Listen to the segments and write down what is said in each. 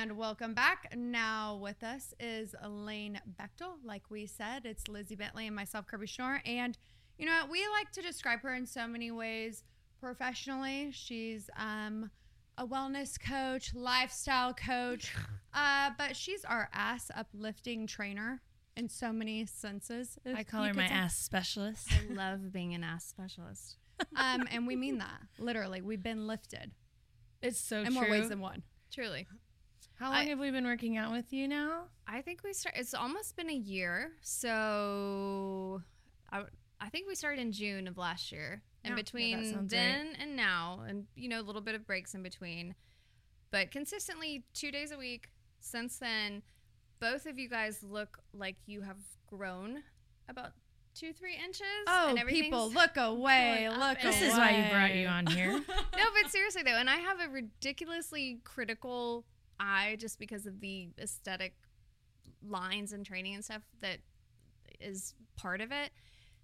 And welcome back. Now with us is Laine Bechtel. Like we said, it's Lizzy Bentley and myself, Kirbe Schnorr. And you know what? We like to describe her in so many ways. Professionally, she's um, a wellness coach, lifestyle coach, uh, but she's our ass uplifting trainer in so many senses. I call her my say. ass specialist. I love being an ass specialist. Um, and we mean that literally. We've been lifted It's so in true. more ways than one. Truly. How long I- have we been working out with you now? I think we start. It's almost been a year, so I, I think we started in June of last year. And Yeah, yeah, between sounds then and now, and you know, a little bit of breaks in between, but consistently two days a week since then. Both of you guys look like you have grown about two, three inches. Oh, and people, look away, look This away. is why you brought you on here. no, but seriously though, and I have a ridiculously critical eye just because of the aesthetic lines and training and stuff that is part of it.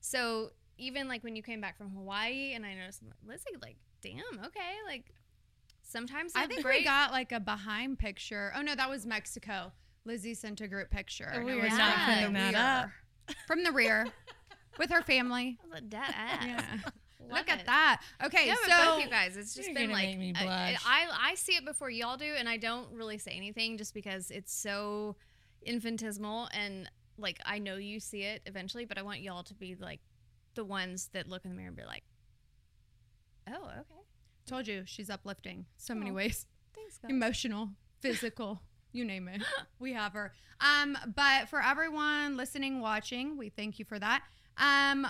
So even like when you came back from Hawaii, and I noticed I'm like, Lizzy, like, damn, okay, like sometimes I think great, we got like a behind picture. Oh no, that was Mexico. Lizzy sent a group picture. Oh, we it are was not from putting the that rear. From the rear, with her family. I was like, dead ass. Yeah. Love Look at it. that. Okay, Yeah, so but both you guys, it's just been like me I- blush. I, I see it before y'all do, and I don't really say anything just because it's so infinitesimal, and like I know you see it eventually, but I want y'all to be like the ones that look in the mirror and be like, "Oh, okay, told you she's uplifting so many Oh. ways. thanks, guys." Emotional, physical, you name it. We have her. Um, but for everyone listening, watching, we thank you for that. Um,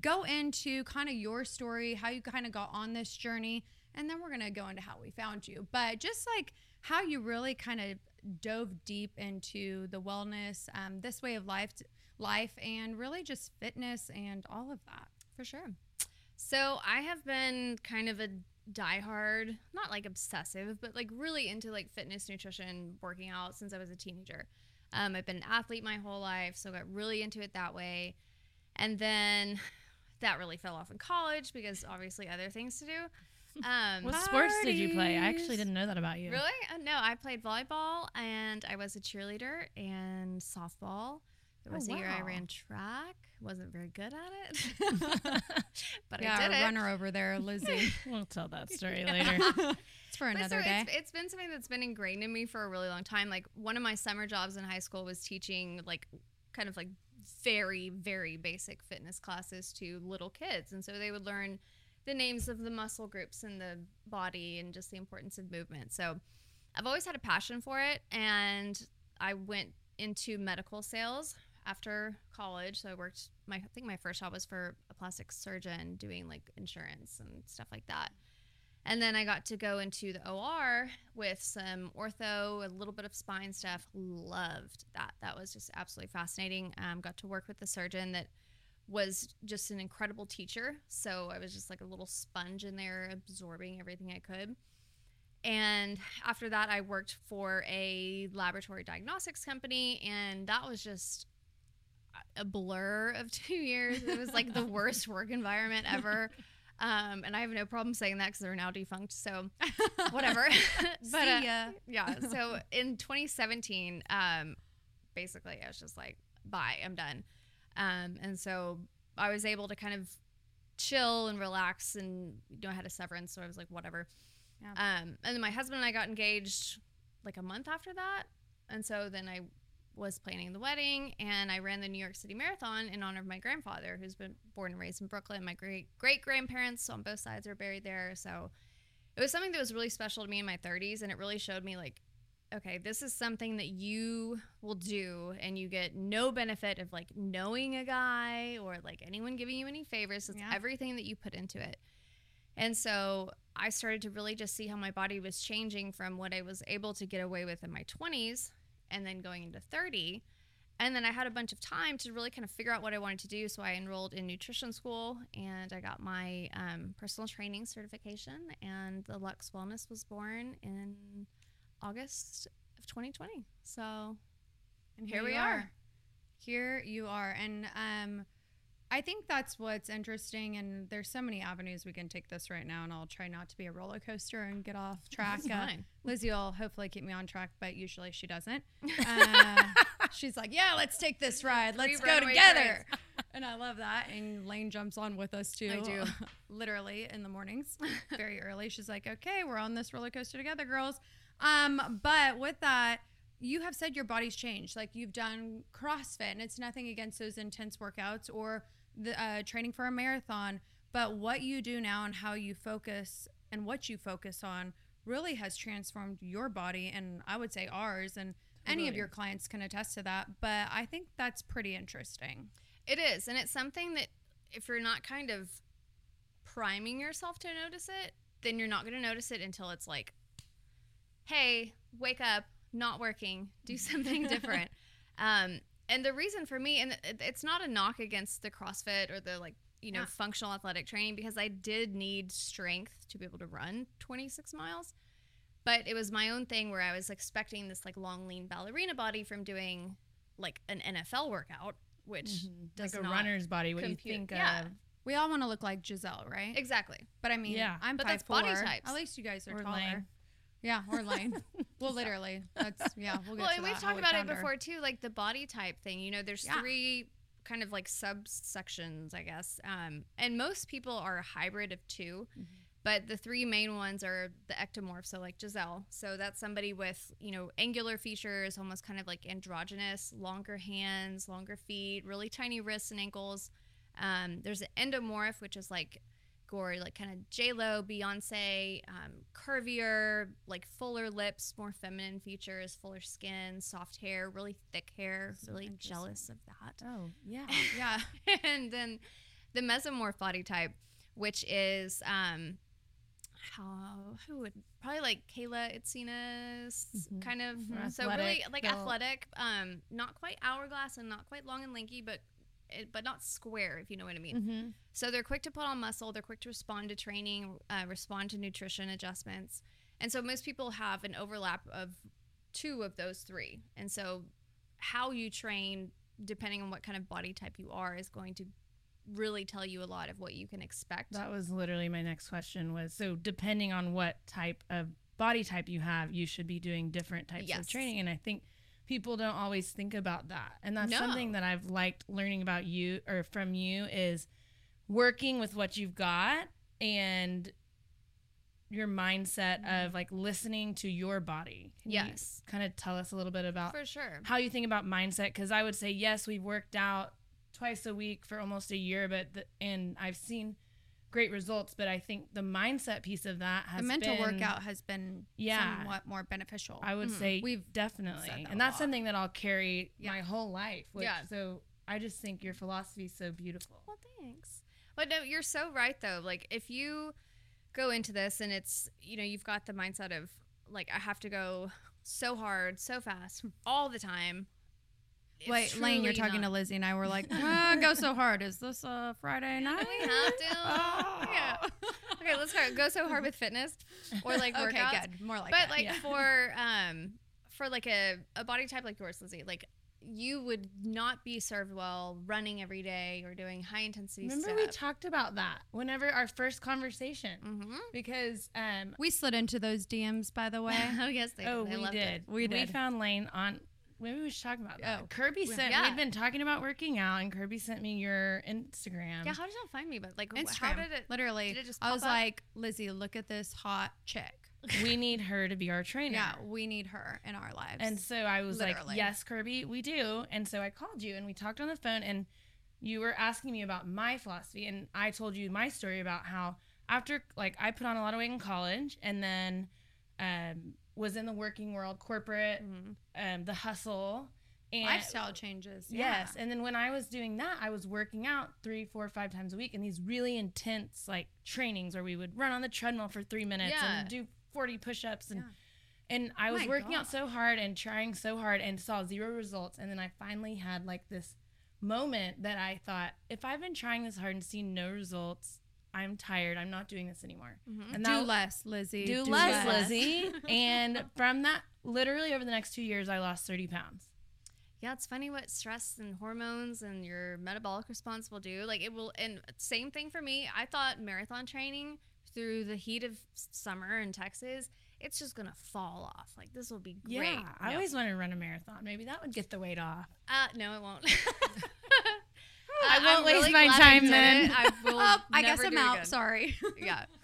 go into kind of your story, how you kind of got on this journey, and then we're gonna go into how we found you. But just like how you really kind of dove deep into the wellness, um, this way of life, life, and really just fitness and all of that. For sure. So I have been kind of a diehard, not like obsessive, but like really into like fitness, nutrition, working out since I was a teenager. Um, I've been an athlete my whole life, so got really into it that way. And then that really fell off in college because obviously other things to do. Um, What sports did you play? I actually didn't know that about you. Really? Uh, no, I played volleyball and I was a cheerleader and softball. There Oh, was a year I ran track. Wasn't very good at it, but yeah, I did our it. runner over there, Lizzy. We'll tell that story later. it's for another so day. It's, it's been something that's been ingrained in me for a really long time. Like one of my summer jobs in high school was teaching like kind of like very very basic fitness classes to little kids, and so they would learn the names of the muscle groups in the body and just the importance of movement. So I've always had a passion for it, and I went into medical sales after college. So I worked my I think my first job was for a plastic surgeon doing like insurance and stuff like that. And then I got to go into the OR with some ortho, a little bit of spine stuff. Loved that. That was just absolutely fascinating. Um, got to work with the surgeon that was just an incredible teacher. So I was just like a little sponge in there, absorbing everything I could. And after that, I worked for a laboratory diagnostics company, and that was just a blur of two years. It was like the worst work environment ever. Um, and I have no problem saying that because they're now defunct. So whatever. but uh, See ya. yeah. So in 2017, um, basically, I was just like, bye, I'm done. Um, and so I was able to kind of chill and relax and you know I had a severance, so I was like, whatever. Yeah. Um, and then my husband and I got engaged like a month after that, and so then I was planning the wedding and I ran the New York City Marathon in honor of my grandfather, who's been born and raised in Brooklyn. My great great grandparents on both sides are buried there, so it was something that was really special to me in my 30s, and it really showed me like okay, this is something that you will do and you get no benefit of like knowing a guy or like anyone giving you any favors. It's Yeah. everything that you put into it. And so I started to really just see how my body was changing from what I was able to get away with in my 20s and then going into 30. And then I had a bunch of time to really kind of figure out what I wanted to do. So I enrolled in nutrition school and I got my um, personal training certification. And the Luxe Wellness was born in August of 2020. So And Here we are. Here you are. And um I think that's what's interesting, and there's so many avenues we can take this right now, and I'll try not to be a roller coaster and get off track. Uh. Lizzy will hopefully keep me on track, but usually she doesn't. Uh, she's like, "Yeah, let's take this ride. Let's go together." and I love that. And Laine jumps on with us too. I do. literally in the mornings, very early. She's like, "Okay, we're on this roller coaster together, girls." Um, but with that, you have said your body's changed. Like you've done CrossFit, and it's nothing against those intense workouts or the uh, training for a marathon. But what you do now and how you focus and what you focus on really has transformed your body, and I would say ours, and any of your clients can attest to that. But I think that's pretty interesting. It is, and it's something that if you're not kind of priming yourself to notice it, then you're not going to notice it until it's like, hey, wake up, not working, do something different. Um, and the reason for me, and it's not a knock against the CrossFit or the like, you know, Yeah. functional athletic training because I did need strength to be able to run 26 miles. But it was my own thing where I was expecting this like long, lean ballerina body from doing like an NFL workout, which mm-hmm. does not. like a not runner's body. What compute- you think yeah. of? We all want to look like Gisele, right? Exactly. But I mean, Yeah. I'm But five that's body four. types. At least you guys are Or taller. Laine. Yeah, or Laine. well, literally, that's yeah. We'll get Well, to and that, we've talked about it her. before too, like the body type thing. You know, there's Yeah. three kind of like subsections, I guess. Um, and most people are a hybrid of 2 Mm-hmm. but the three main ones are the ectomorph. So like Gisele, so that's somebody with you know angular features, almost kind of like androgynous, longer hands, longer feet, really tiny wrists and ankles. Um, there's an endomorph, which is like gory, like kind of J Lo, Beyonce, um, curvier, like fuller lips, more feminine features, fuller skin, soft hair, really thick hair. So really jealous of that. Oh, yeah. Yeah, and then the mesomorph body type, which is um, how who would probably like Kayla Itsines Mhm. kind of Mhm. so really like built. athletic, um, not quite hourglass and not quite long and lanky, but but not square if you know what I mean. Mm-hmm. So they're quick to put on muscle. They're quick to respond to training, uh, respond to nutrition adjustments. And so most people have an overlap of two of those three. And so how you train, depending on what kind of body type you are, is going to really tell you a lot of what you can expect. That was literally my next question was so depending on what type of body type you have, you should be doing different types Yes. of training. And I think people don't always think about that. And that's No. something that I've liked learning about you or from you is working with what you've got and your mindset mm-hmm. of like listening to your body. Can Yes. kind of tell us a little bit about For sure. how you think about mindset because i would say yes we've worked out twice a week for almost a year but the, and i've seen great results but i think the mindset piece of that has the mental been- workout has been Yeah. somewhat more beneficial. i would Mhm. say We've we've definitely that and that's lot. something that i'll carry Yeah. my whole life which, Yeah. so i just think your philosophy is so beautiful Well, thanks. But no, you're so right though. Like if you go into this and it's you know you've got the mindset of like I have to go so hard, so fast, all the time. It's Wait, Laine, you're truly talking to not- Lizzy and I were like, "Ah, go so hard. Is this a Friday night? we have to. Oh. Yeah. Okay, let's go. Go so hard with fitness or like okay, workouts. good. More like but that. like Yeah. for um for like a, a body type like yours, Lizzy, like you would not be served well running every day or doing high intensity remember we talked about that whenever our first conversation mm-hmm. because um we slid into those DMs, by the way. oh yes, they oh did. They we loved did it. We did. found laine on maybe we should talk about that Oh. kirbe sent yeah. we'd been talking about working out and kirbe sent me your instagram Yeah, how did y'all find me? But like, Instagram. how did it? Literally, did it just I was up? like, Lizzy, look at this hot chick. we need her to be our trainer Yeah, we need her in our lives. and so i was Literally. like yes kirbe we do and so i called you and we talked on the phone and you were asking me about my philosophy and i told you my story about how after like i put on a lot of weight in college and then um, was in the working world corporate Mhm. um, the hustle and lifestyle changes. Yes. And then when I was doing that, I was working out three, four, five times a week in these really intense like trainings where we would run on the treadmill for three minutes Yeah. and do 40 push ups. And, Yeah. and I was working out so hard and trying so hard and saw zero results. And then I finally had like this moment that I thought, if I've been trying this hard and seen no results, I'm tired. I'm not doing this anymore. Mhm. And Do less, Lizzy. do, do less, less. Lizzy. and from that, literally over the next two years, I lost 30 pounds. yeah, it's funny what stress and hormones and your metabolic response will do. Like it will, and same thing for me. I thought marathon training through the heat of summer in Texas, it's just gonna fall off. Like this will be great. Yeah, I No. always wanted to run a marathon. Maybe that would get the weight off. Uh, no, it won't. I won't I'm waste really my time then. I will. Oh, I guess never I'm out. again. Sorry. yeah.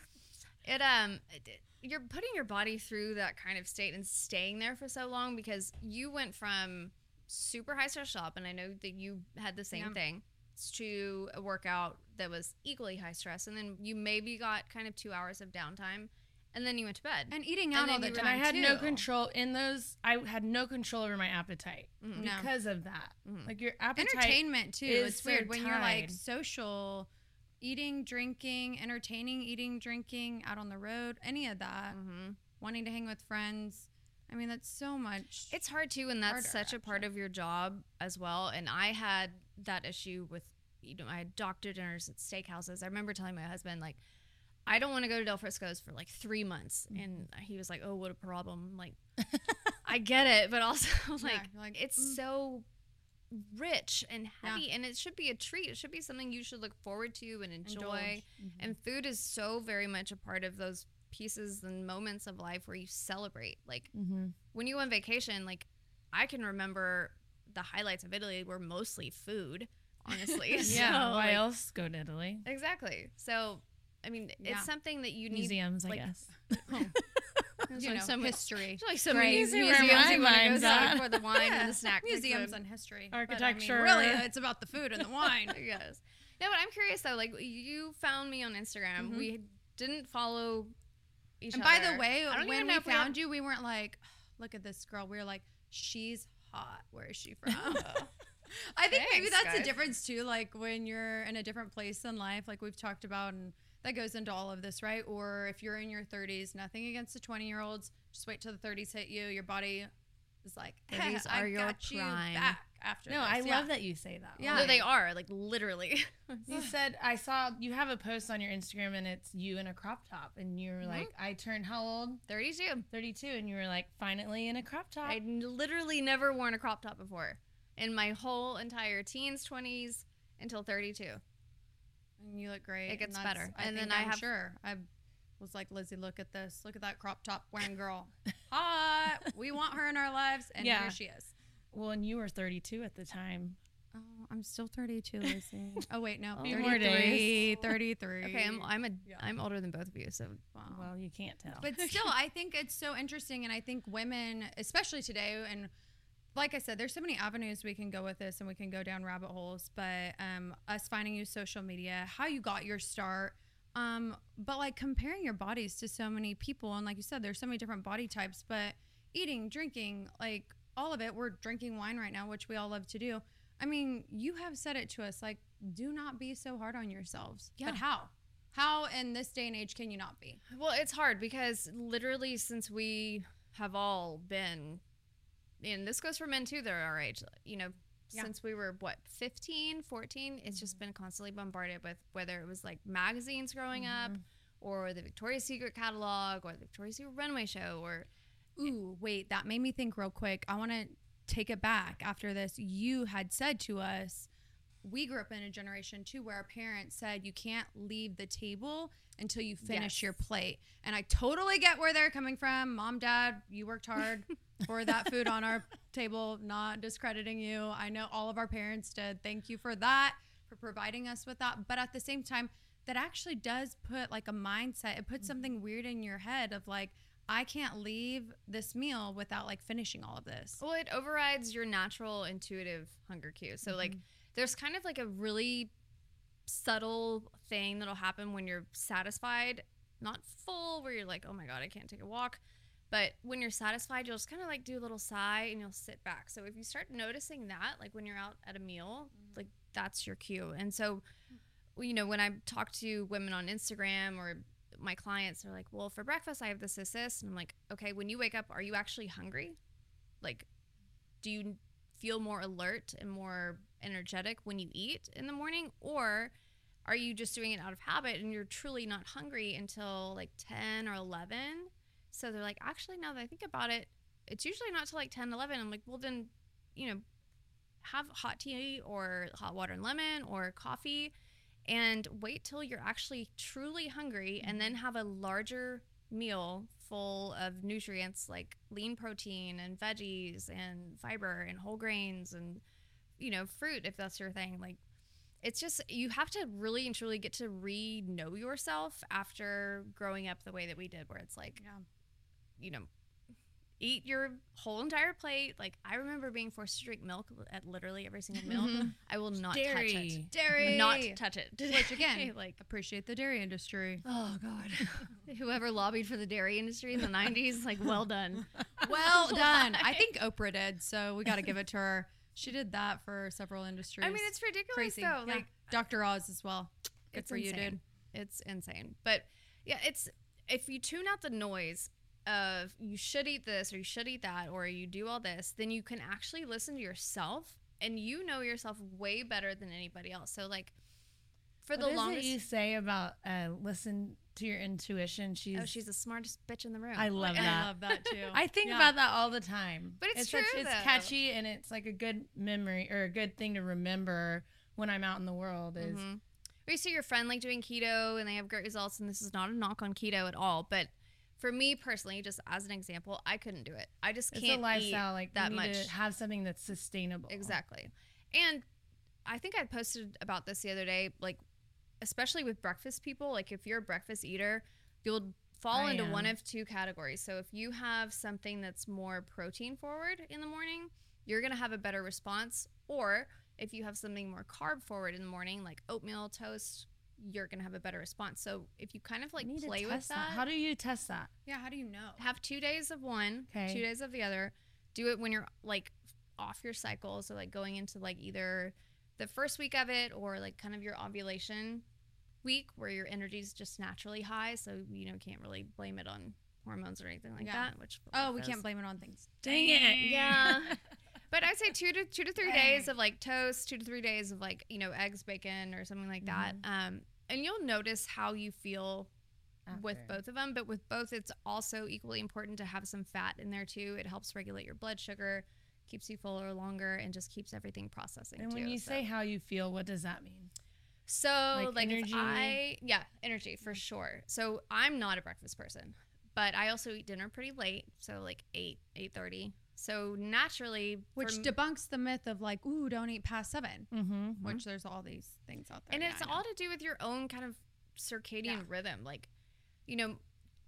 It um it- you're putting your body through that kind of state and staying there for so long because you went from super high stress job and I know that you had the same Yeah. thing to a workout that was equally high stress and then you maybe got kind of 2 hours of downtime and then you went to bed. and eating And out all the time. and I had no control in those. I had no control over my appetite Mhm. No. because of that. Mhm. Like your appetite. Entertainment too. is It's weird so when you're like social, eating, drinking, entertaining, eating, drinking, out on the road, any of that, Mhm. wanting to hang with friends. I mean, that's so much. It's hard too, and that's harder, such a part of your job as well. And I had that issue with, you know, I had doctor dinners at steakhouses. I remember telling my husband, like, I don't want to go to Del Frisco's for like three months. Mm-hmm. And he was like, oh, what a problem. I'm like, I get it, but also, like, you're like, it's mm. so rich and Yeah. heavy, and it should be a treat. It should be something you should look forward to and enjoy. Indulge. And food is so very much a part of those pieces and moments of life where you celebrate. Like, Mhm. when you go on vacation, like I can remember the highlights of Italy were mostly food, honestly. Yeah. So, why like- else go to Italy? Exactly. So, I mean, Yeah. it's something that you need. Museums, I like- guess. There's you like know, so history. like so Great. many museums my mind's at. for the wine and the snack. museums and history, But, I mean, Architecture. really, it's about the food and the wine. yes. No, but I'm curious though. Like you found me on Instagram. Mhm. We didn't follow each and other. And by the way, I don't when even we if we found you, we weren't like, look at this girl. We were like, she's hot. Where is she from? I think maybe Thanks, that's the difference too. Like when you're in a different place in life, like we've talked about, and that goes into all of this, right? Or if you're in your 30s, nothing against the 20 year olds. Just wait till the 30s hit you. Your body is like, 30s I are your got you prime. back after. No, this. I Yeah. love that you say that. Yeah. No, they are like literally. You said I saw you have a post on your Instagram and it's you in a crop top and you were Mhm. like, I turned how old? 32. 32 and you were like, finally in a crop top. I literally never worn a crop top before in my whole entire teens, 20s until 32. And you look great. It gets and better. I And then I I'm have- sure. I was like, Lizzy, look at this. Look at that crop top wearing girl. Hot. we want her in our lives, and Yeah. here she is. well, and you were 32 at the time. Oh, I'm still 32, Lizzy. oh wait, no, Few 33, more days. 33. Okay, I'm I'm a Yeah. am older than both of you, so Wow. Well, you can't tell. but still, I think it's so interesting, and I think women, especially today, and like I said, there's so many avenues we can go with this, and we can go down rabbit holes. But um, us finding you social media, how you got your start, um, but like comparing your bodies to so many people, and like you said, there's so many different body types. But eating, drinking, like all of it, we're drinking wine right now, which we all love to do. I mean, you have said it to us, like, do not be so hard on yourselves. Yeah. But how? How in this day and age can you not be? well, it's hard because literally since we have all been and this goes for men too, they're our age, you know, Yeah. since we were what 15, 14, it's just mm-hmm. been constantly bombarded with whether it was like magazines growing up mm-hmm. or the Victoria's Secret catalog or the Victoria's Secret runway show or Ooh, wait, that made me think real quick. I want to take it back after this. You had said to us, we grew up in a generation too where our parents said you can't leave the table until you finish Yes. your plate. And I totally get where they're coming from. Mom, dad, you worked hard for that food on our table, not discrediting you. I know all of our parents did. Thank you for that, for providing us with that. But at the same time, that actually does put like a mindset, it puts mm-hmm. something weird in your head of like, I can't leave this meal without like finishing all of this. Well, it overrides your natural intuitive hunger cue. So like mm-hmm. There's kind of like a really subtle thing that'll happen when you're satisfied, not full where you're like, "Oh my god, I can't take a walk." But when you're satisfied, you'll just kind of like do a little sigh and you'll sit back. So if you start noticing that, like when you're out at a meal, mm-hmm. like that's your cue. And so, you know, when I talk to women on Instagram or my clients, they're like, well, for breakfast, I have this, this, this. And I'm like, okay, when you wake up, are you actually hungry? Like, do you feel more alert and more energetic when you eat in the morning? Or are you just doing it out of habit and you're truly not hungry until like 10 or 11? So they're like, actually, now that I think about it, it's usually not till like 10, 11. I'm like, well, then, you know, have hot tea or hot water and lemon or coffee and wait till you're actually truly hungry and then mm-hmm. have a larger meal full of nutrients like lean protein and veggies and fiber and whole grains and you know fruit if that's your thing like it's just you have to really and truly get to re know yourself after growing up the way that we did where it's like Yeah. you know eat your whole entire plate like i remember being forced to drink milk at literally every single meal Mhm. i will not touch it Dairy. not touch it Which again, like appreciate the dairy industry. oh god whoever lobbied for the dairy industry in the 90s like well done Well done. I think Oprah did, so we got to give it to her. She did that for several industries. i mean it's ridiculous crazy. though Yeah. like Dr. Oz as well. Good it's for you, insane. dude. It's insane. But yeah, it's if you tune out the noise of you should eat this or you should eat that or you do all this, then you can actually listen to yourself and you know yourself way better than anybody else. So like for What the is it longest you say about uh, listen to your intuition. She's, Oh, she's the smartest bitch in the room. I love Like, that. I love that too. I think Yeah. about that all the time. But it's such- true, it's catchy and it's like a good memory or a good thing to remember when I'm out in the world. Is Mhm. Or you see your friend like doing keto and they have great results, and this is not a knock on keto at all. But for me personally, just as an example, I couldn't do it. I just it's can't It's a lifestyle. eat like that you need much. to have something that's sustainable. Exactly. And I think I posted about this the other day, like especially with breakfast people, like if you're a breakfast eater, you'll fall I into one of two categories. So if you have something that's more protein forward in the morning, you're going to have a better response. Or if you have something more carb forward in the morning, like oatmeal, toast, you're going to have a better response. So if you kind of like I need to play with test that, How do you test that? yeah, how do you know? have two days of one, Okay. two days of the other. Do it when you're like off your cycle, so like going into like either the first week of it or like kind of your ovulation week where your energy is just naturally high, so you know can't really blame it on hormones or anything like Yeah. that. Which Oh, we does. can't blame it on things. Dang it. Yeah. But I'd say two to two to three days of like toast, two to three days of like you know eggs, bacon, or something like that. Mm-hmm. Um, and you'll notice how you feel with both of them. But with both, it's also equally important to have some fat in there too. It helps regulate your blood sugar, keeps you fuller longer, and just keeps everything processing. And too. when you So- say how you feel, what does that mean? So, like like, if energy? I yeah, energy for sure. So I'm not a breakfast person, but I also eat dinner pretty late, so like eight eight thirty. So naturally, Which debunks the myth of like, ooh, don't eat past 7 Mm-hmm. Which there's all these things out there. and Yeah, it's all to do with your own kind of circadian Yeah. rhythm like you know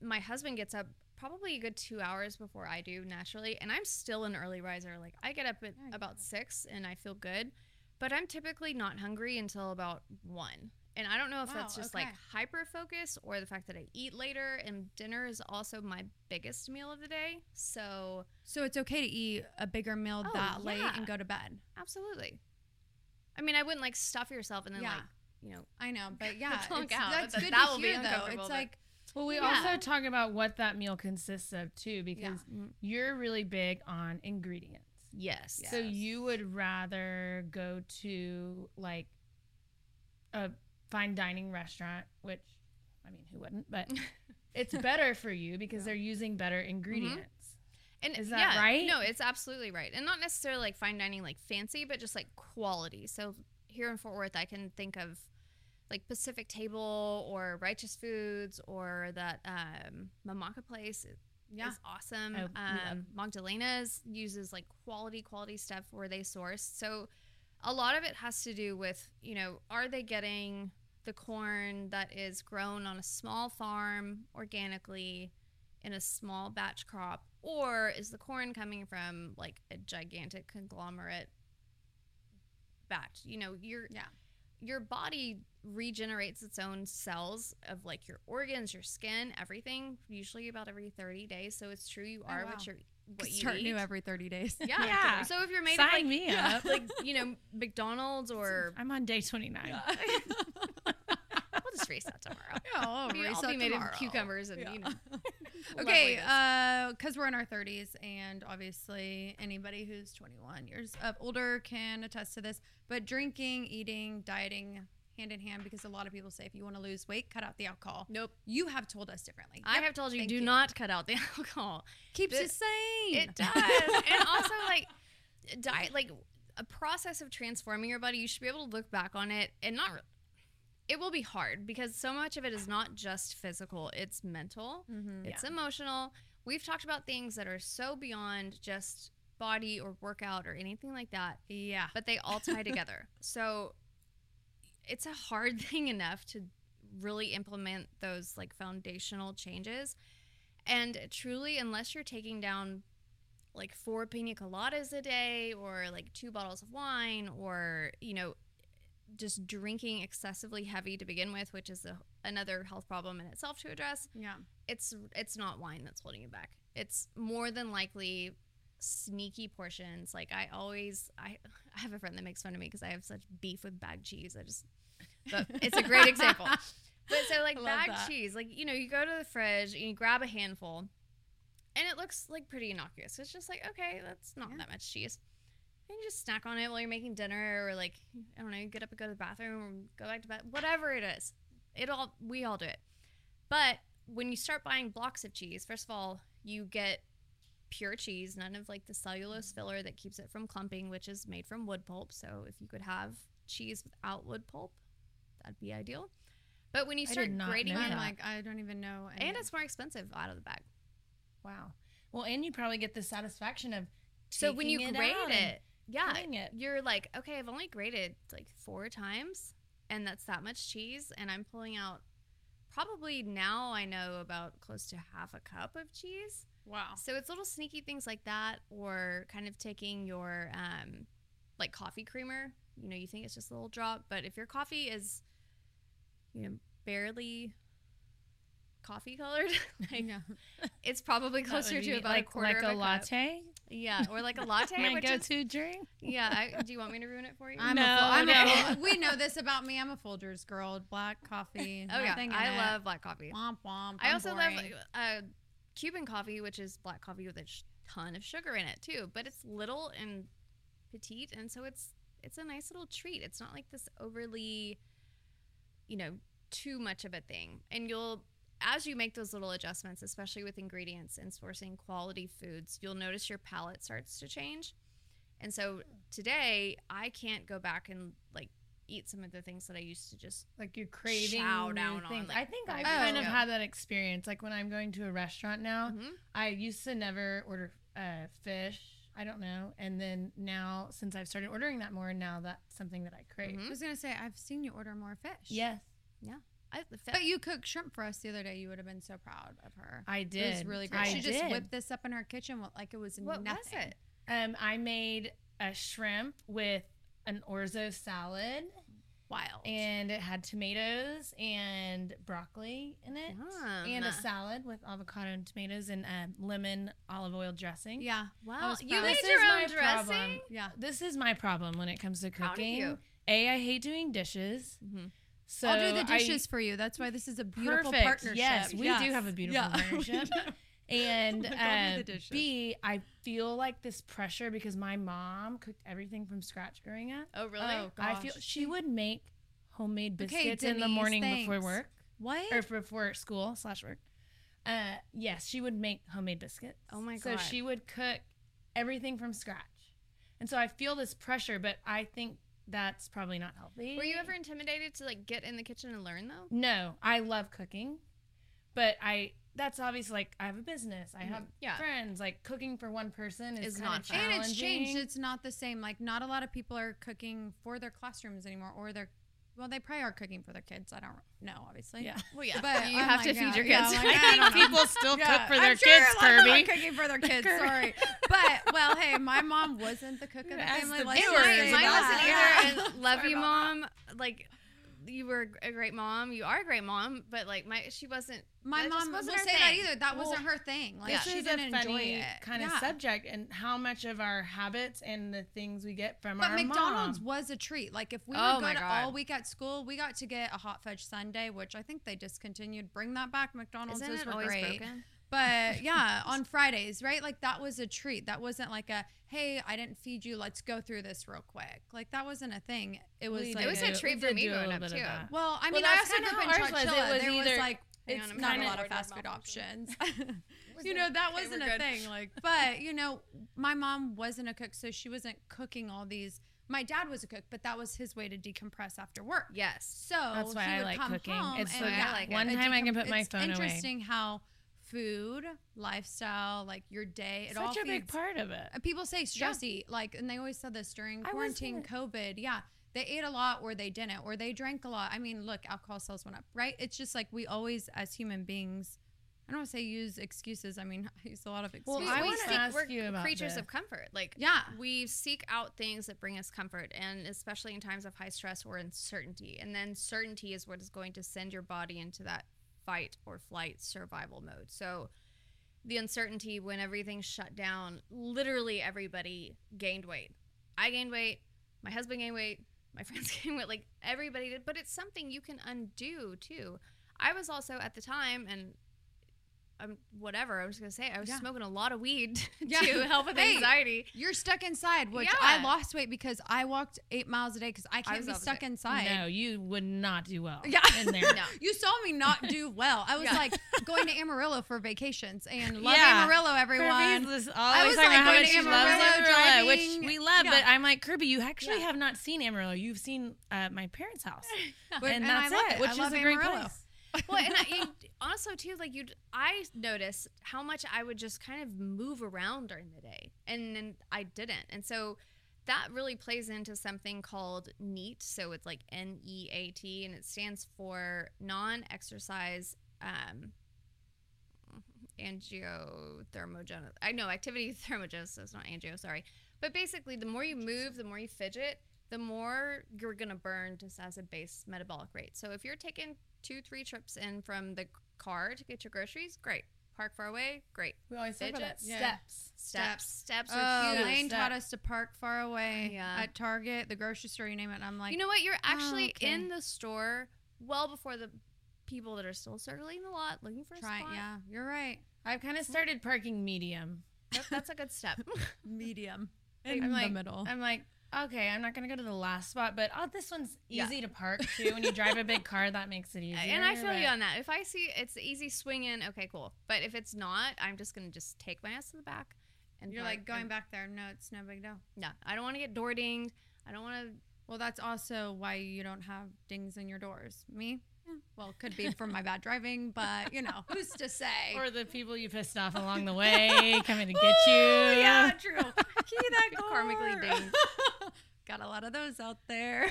my husband gets up probably a good two hours before i do naturally and i'm still an early riser like i get up at Yeah, about six and i feel good but i'm typically not hungry until about one and i don't know if that's Wow, just like hyper focus or the fact that i eat later and dinner is also my biggest meal of the day so So it's okay to eat a bigger meal Oh, that late and go to bed. absolutely i mean i wouldn't like stuff yourself and then Yeah. like you know I know, but yeah, Plunk it's, out. that's That- good that to will be hear though. It's but- like Well, we Yeah. also talk about what that meal consists of too, because Mhm. you're really big on ingredients. Yes So you would rather go to like a fine dining restaurant, which I mean, who wouldn't? But it's better for you because they're using better ingredients. And Is that yeah, right? No, it's absolutely right. And not necessarily like fine dining like fancy, but just like quality. So here in Fort Worth I can think of like Pacific Table or Righteous Foods or that um Mamaka place yeah. is awesome. Love- Um Magdalena's uses like quality quality stuff where they source. So a lot of it has to do with, you know, are they getting the corn that is grown on a small farm organically in a small batch crop or is the corn coming from like a gigantic conglomerate batch you know you're. Yeah. Your body regenerates its own cells of like your organs your skin everything usually about every 30 days so it's true you Oh, are wow. what you're what you Start eat new every 30 days. yeah. Yeah. so if you're made Sign of like, me up. like you know mcdonald's or I'm on day 29. we'll just reset tomorrow Yeah, I'll Maybe race I'll up be made tomorrow. of cucumbers and Yeah. you know okay, loveliness. uh, because we're in our 30s, and obviously anybody who's 21 years of older can attest to this. But drinking, eating, dieting hand in hand, because a lot of people say if you want to lose weight, cut out the alcohol. nope You have told us differently. I Yep, have told you thank do you. not cut out the alcohol. keeps the- it sane. It does. and also like diet like a process of transforming your body, you should be able to look back on it and not. re- It will be hard because so much of it is not just physical; it's mental, Mm-hmm. it's emotional. We've talked about things that are so beyond just body or workout or anything like that, Yeah. but they all tie together. So it's a hard thing enough to really implement those like foundational changes. And truly, unless you're taking down like four pina coladas a day or like two bottles of wine or, you know, just drinking excessively heavy to begin with, which is a, another health problem in itself to address, Yeah. it's it's not wine that's holding you back. It's more than likely sneaky portions. Like I always I I have a friend that makes fun of me because I have such beef with bag cheese. I just but it's a great example. But so like bag that. cheese, like you know, you go to the fridge and you grab a handful and it looks like pretty innocuous. It's just like, okay, that's not Yeah. that much cheese. And you just snack on it while you're making dinner or like I don't know, you get up and go to the bathroom or go back to bed. Whatever it is. It all we all do it. But when you start buying blocks of cheese, first of all, you get pure cheese, none of like the cellulose filler that keeps it from clumping, which is made from wood pulp. So if you could have cheese without wood pulp, that'd be ideal. But when you start grating it, like, I don't even know. any and it's more expensive out of the bag. Wow. Well, and you probably get the satisfaction of So when you out it, yeah, you're like, okay, I've only grated like four times, and that's that much cheese, and I'm pulling out probably now I know about close to half a cup of cheese. wow. So it's little sneaky things like that, or kind of taking your um, like coffee creamer. You know, you think it's just a little drop, but if your coffee is, you know, barely coffee colored, like, Yeah. it's probably closer to about like, a quarter like of a a latte. Yeah, or like a latte, My which go-to drink. yeah. I, do you want me to ruin it for you? I'm No, a full, I'm no. a full, we know this about me. I'm a Folgers girl. Black coffee. oh yeah, I it. love black coffee. Womp womp. I I'm also boring. love uh, Cuban coffee, which is black coffee with a sh- ton of sugar in it too. But it's little and petite, and so it's it's a nice little treat. It's not like this overly, you know, too much of a thing. And you'll as you make those little adjustments, especially with ingredients and sourcing quality foods, you'll notice your palate starts to change. And so today, I can't go back and like eat some of the things that I used to just Like you're craving Chow new down on, things. like, I think I oh, kind of yeah. had that experience. Like when I'm going to a restaurant now, Mhm. I used to never order uh, fish. I don't know, and then now since I've started ordering that more, now that's something that I crave. Mhm. I was gonna say I've seen you order more fish. Yes, I, But you cooked shrimp for us the other day. You would have been so proud of her. I did. It was really great. I she just whipped this up in her kitchen like it was what nothing. was it? Um, I made a shrimp with an orzo salad, Wild. and it had tomatoes and broccoli in it, and a salad with avocado and tomatoes and um, lemon olive oil dressing. Yeah. wow, you made your own dressing. problem. Yeah. This is my problem when it comes to cooking. you. A, I hate doing dishes. Mhm. So I'll do the I- dishes for you. That's why this is a beautiful Perfect. partnership. Yes, we do have a beautiful Yeah. partnership. and Like, I'll do the uh. B, I feel like this pressure because my mom cooked everything from scratch growing up. Oh, really? Oh, I feel she would make homemade Okay, biscuits in the morning before work What? or before school slash work. Uh, yes, she would make homemade biscuits. Oh my god! So she would cook everything from scratch, and so I feel this pressure, but I think that's probably not healthy. Were you ever intimidated to like get in the kitchen and learn though? No, I love cooking, but I that's obviously like I have a business. I mm-hmm. have Yeah. friends. Like cooking for one person is, Is not fun. and it's changed. It's not the same. Like not a lot of people are cooking for their classrooms anymore, or their well, they probably are cooking for their kids. I don't know, obviously. yeah. Well, yeah, But you I'm have to feed yeah, your yeah, kids. like, I I think don't know. people still Yeah, cook for I'm their sure kids, a lot of them are Kirbe. cooking for their kids. Sorry, but well, hey, my mom wasn't the cook of the family. the Let's viewers mine, say mine that. wasn't either. And love Sorry you, about mom. Like you were a great mom. You are a great mom, but like my she wasn't. My mom wasn't her say that either. That wasn't her thing. Like yeah. she This is didn't a enjoy funny it. kind of Yeah. subject, and how much of our habits and the things we get from our But our McDonald's mom. was a treat. Like if we Oh were my good all week at school, we got to get a hot fudge sundae, which I think they discontinued. Bring that back. McDonald's Isn't those it always great. broken? But yeah, on Fridays, right? Like that was a treat. That wasn't like a hey, I didn't feed you. Let's go through this real quick. Like that wasn't a thing. It was We like It was a treat for me do growing up, too. Well, I Well, mean, I that's also kinda grew up in how ours was. It Churchilla. was There was like it's it's on, not a lot of fast food options. you know that Okay, wasn't a thing like but you know my mom wasn't a cook so she wasn't cooking all these my dad was a cook but that was his way to decompress after work Yes. so That's why he I like cooking. It's and the yeah, like it. one a time I can put my it's phone away. interesting how food lifestyle like your day it all Such a big part of it. people say stressy like and they always said this during quarantine covid yeah they ate a lot or they didn't or they drank a lot i mean look alcohol sales went up right it's just like we always as human beings i don't want to say use excuses i mean i use a lot of excuses. Well, I we wanna seek, ask we're you about creatures the- of comfort. Like yeah we seek out things that bring us comfort and especially in times of high stress or uncertainty and then certainty is what is going to send your body into that fight or flight survival mode. So the uncertainty when everything shut down literally everybody gained weight. I gained weight my husband gained weight my friends gained weight like everybody did but it's something you can undo too. I was also at the time and I'm whatever. I was gonna say I was Yeah. smoking a lot of weed Yeah. to help with Hey, anxiety. you're stuck inside which i lost weight because i walked eight miles a day because i can't was be opposite. stuck inside No, you would not do well. Yeah. in there. No. You saw me not do well. I was Yeah. like going to Amarillo for vacations and love Yeah. Amarillo, everyone. Kirbe's this- I was, talking like, about how going to she loves Amarillo, Amarillo, which we love. Yeah. But I'm like, Kirbe, you actually Yeah. have not seen Amarillo. You've seen uh, my parents' house, But- and, I that's love it, I which is love a great Amarillo. place. Well, and I, also too, like you, I noticed how much I would just kind of move around during the day, and then I didn't, and so that really plays into something called NEAT. So it's like N E A T, and it stands for non-exercise um, angiothermogenesis. I know activity thermogenesis, not angio. Sorry, but basically, the more you move, the more you fidget, the more you're gonna burn just as a base metabolic rate. So if you're taking two, three trips in from the car to get your groceries, great. Park far away, great. We always say about Fidget. that. Yeah. Steps. Steps, steps Oh, are huge. Laine taught us to park far away oh, Yeah. at Target, the grocery store, you name it. And I'm like, you know what? You're actually oh, okay. in the store well before the people that are still circling the lot looking for a try, spot. yeah, you're right. I've kind of started parking medium. That, that's a good step. Medium I'm in like, the middle. I'm like, okay, I'm not gonna go to the last spot, but oh, this one's Yeah. easy to park too. When you drive a big car, that makes it easier. and I feel but- you on that. If I see it's easy swing in, okay, cool. But if it's not, I'm just gonna just take my ass to the back. And you're park like going and- back there. No, it's no big deal. No, I don't want to get door dinged. I don't want to. Well, that's also why you don't have dings in your doors. Me? Yeah. Well, it could be from my bad driving, but you know, who's to say? Or the people you pissed off along the way coming to get you. Yeah, true. Key that Karmically dinged. Got a lot of those out there.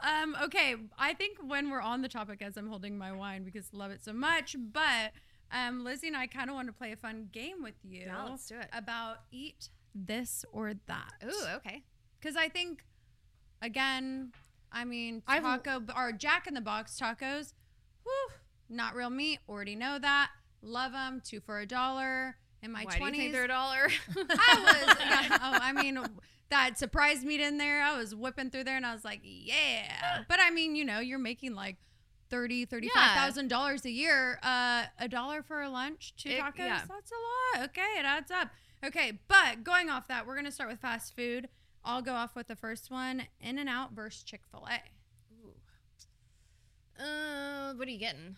um, okay, I think when we're on the topic, as I'm holding my wine because I love it so much, but um, Lizzy and I kind of want to play a fun game with you Yeah, let's do it. about eat this or that. Ooh, okay. Because I think, again, I mean, I've- taco or Jack in the Box tacos, whew, not real meat. Already know that. Love them. Two for a dollar. In my Why do you think twenties, they're a dollar? I was. Yeah, oh, I mean, that surprise meat in there. I was whipping through there, and I was like, yeah. But I mean, you know, you're making like. Thirty, thirty-five thousand dollars a year. Uh, a dollar for a lunch, two It- tacos. yeah. That's a lot. Okay, it adds up. Okay, but going off that, we're gonna start with fast food. I'll go off with the first one: In and Out versus Chick Fil A. uh, what are you getting?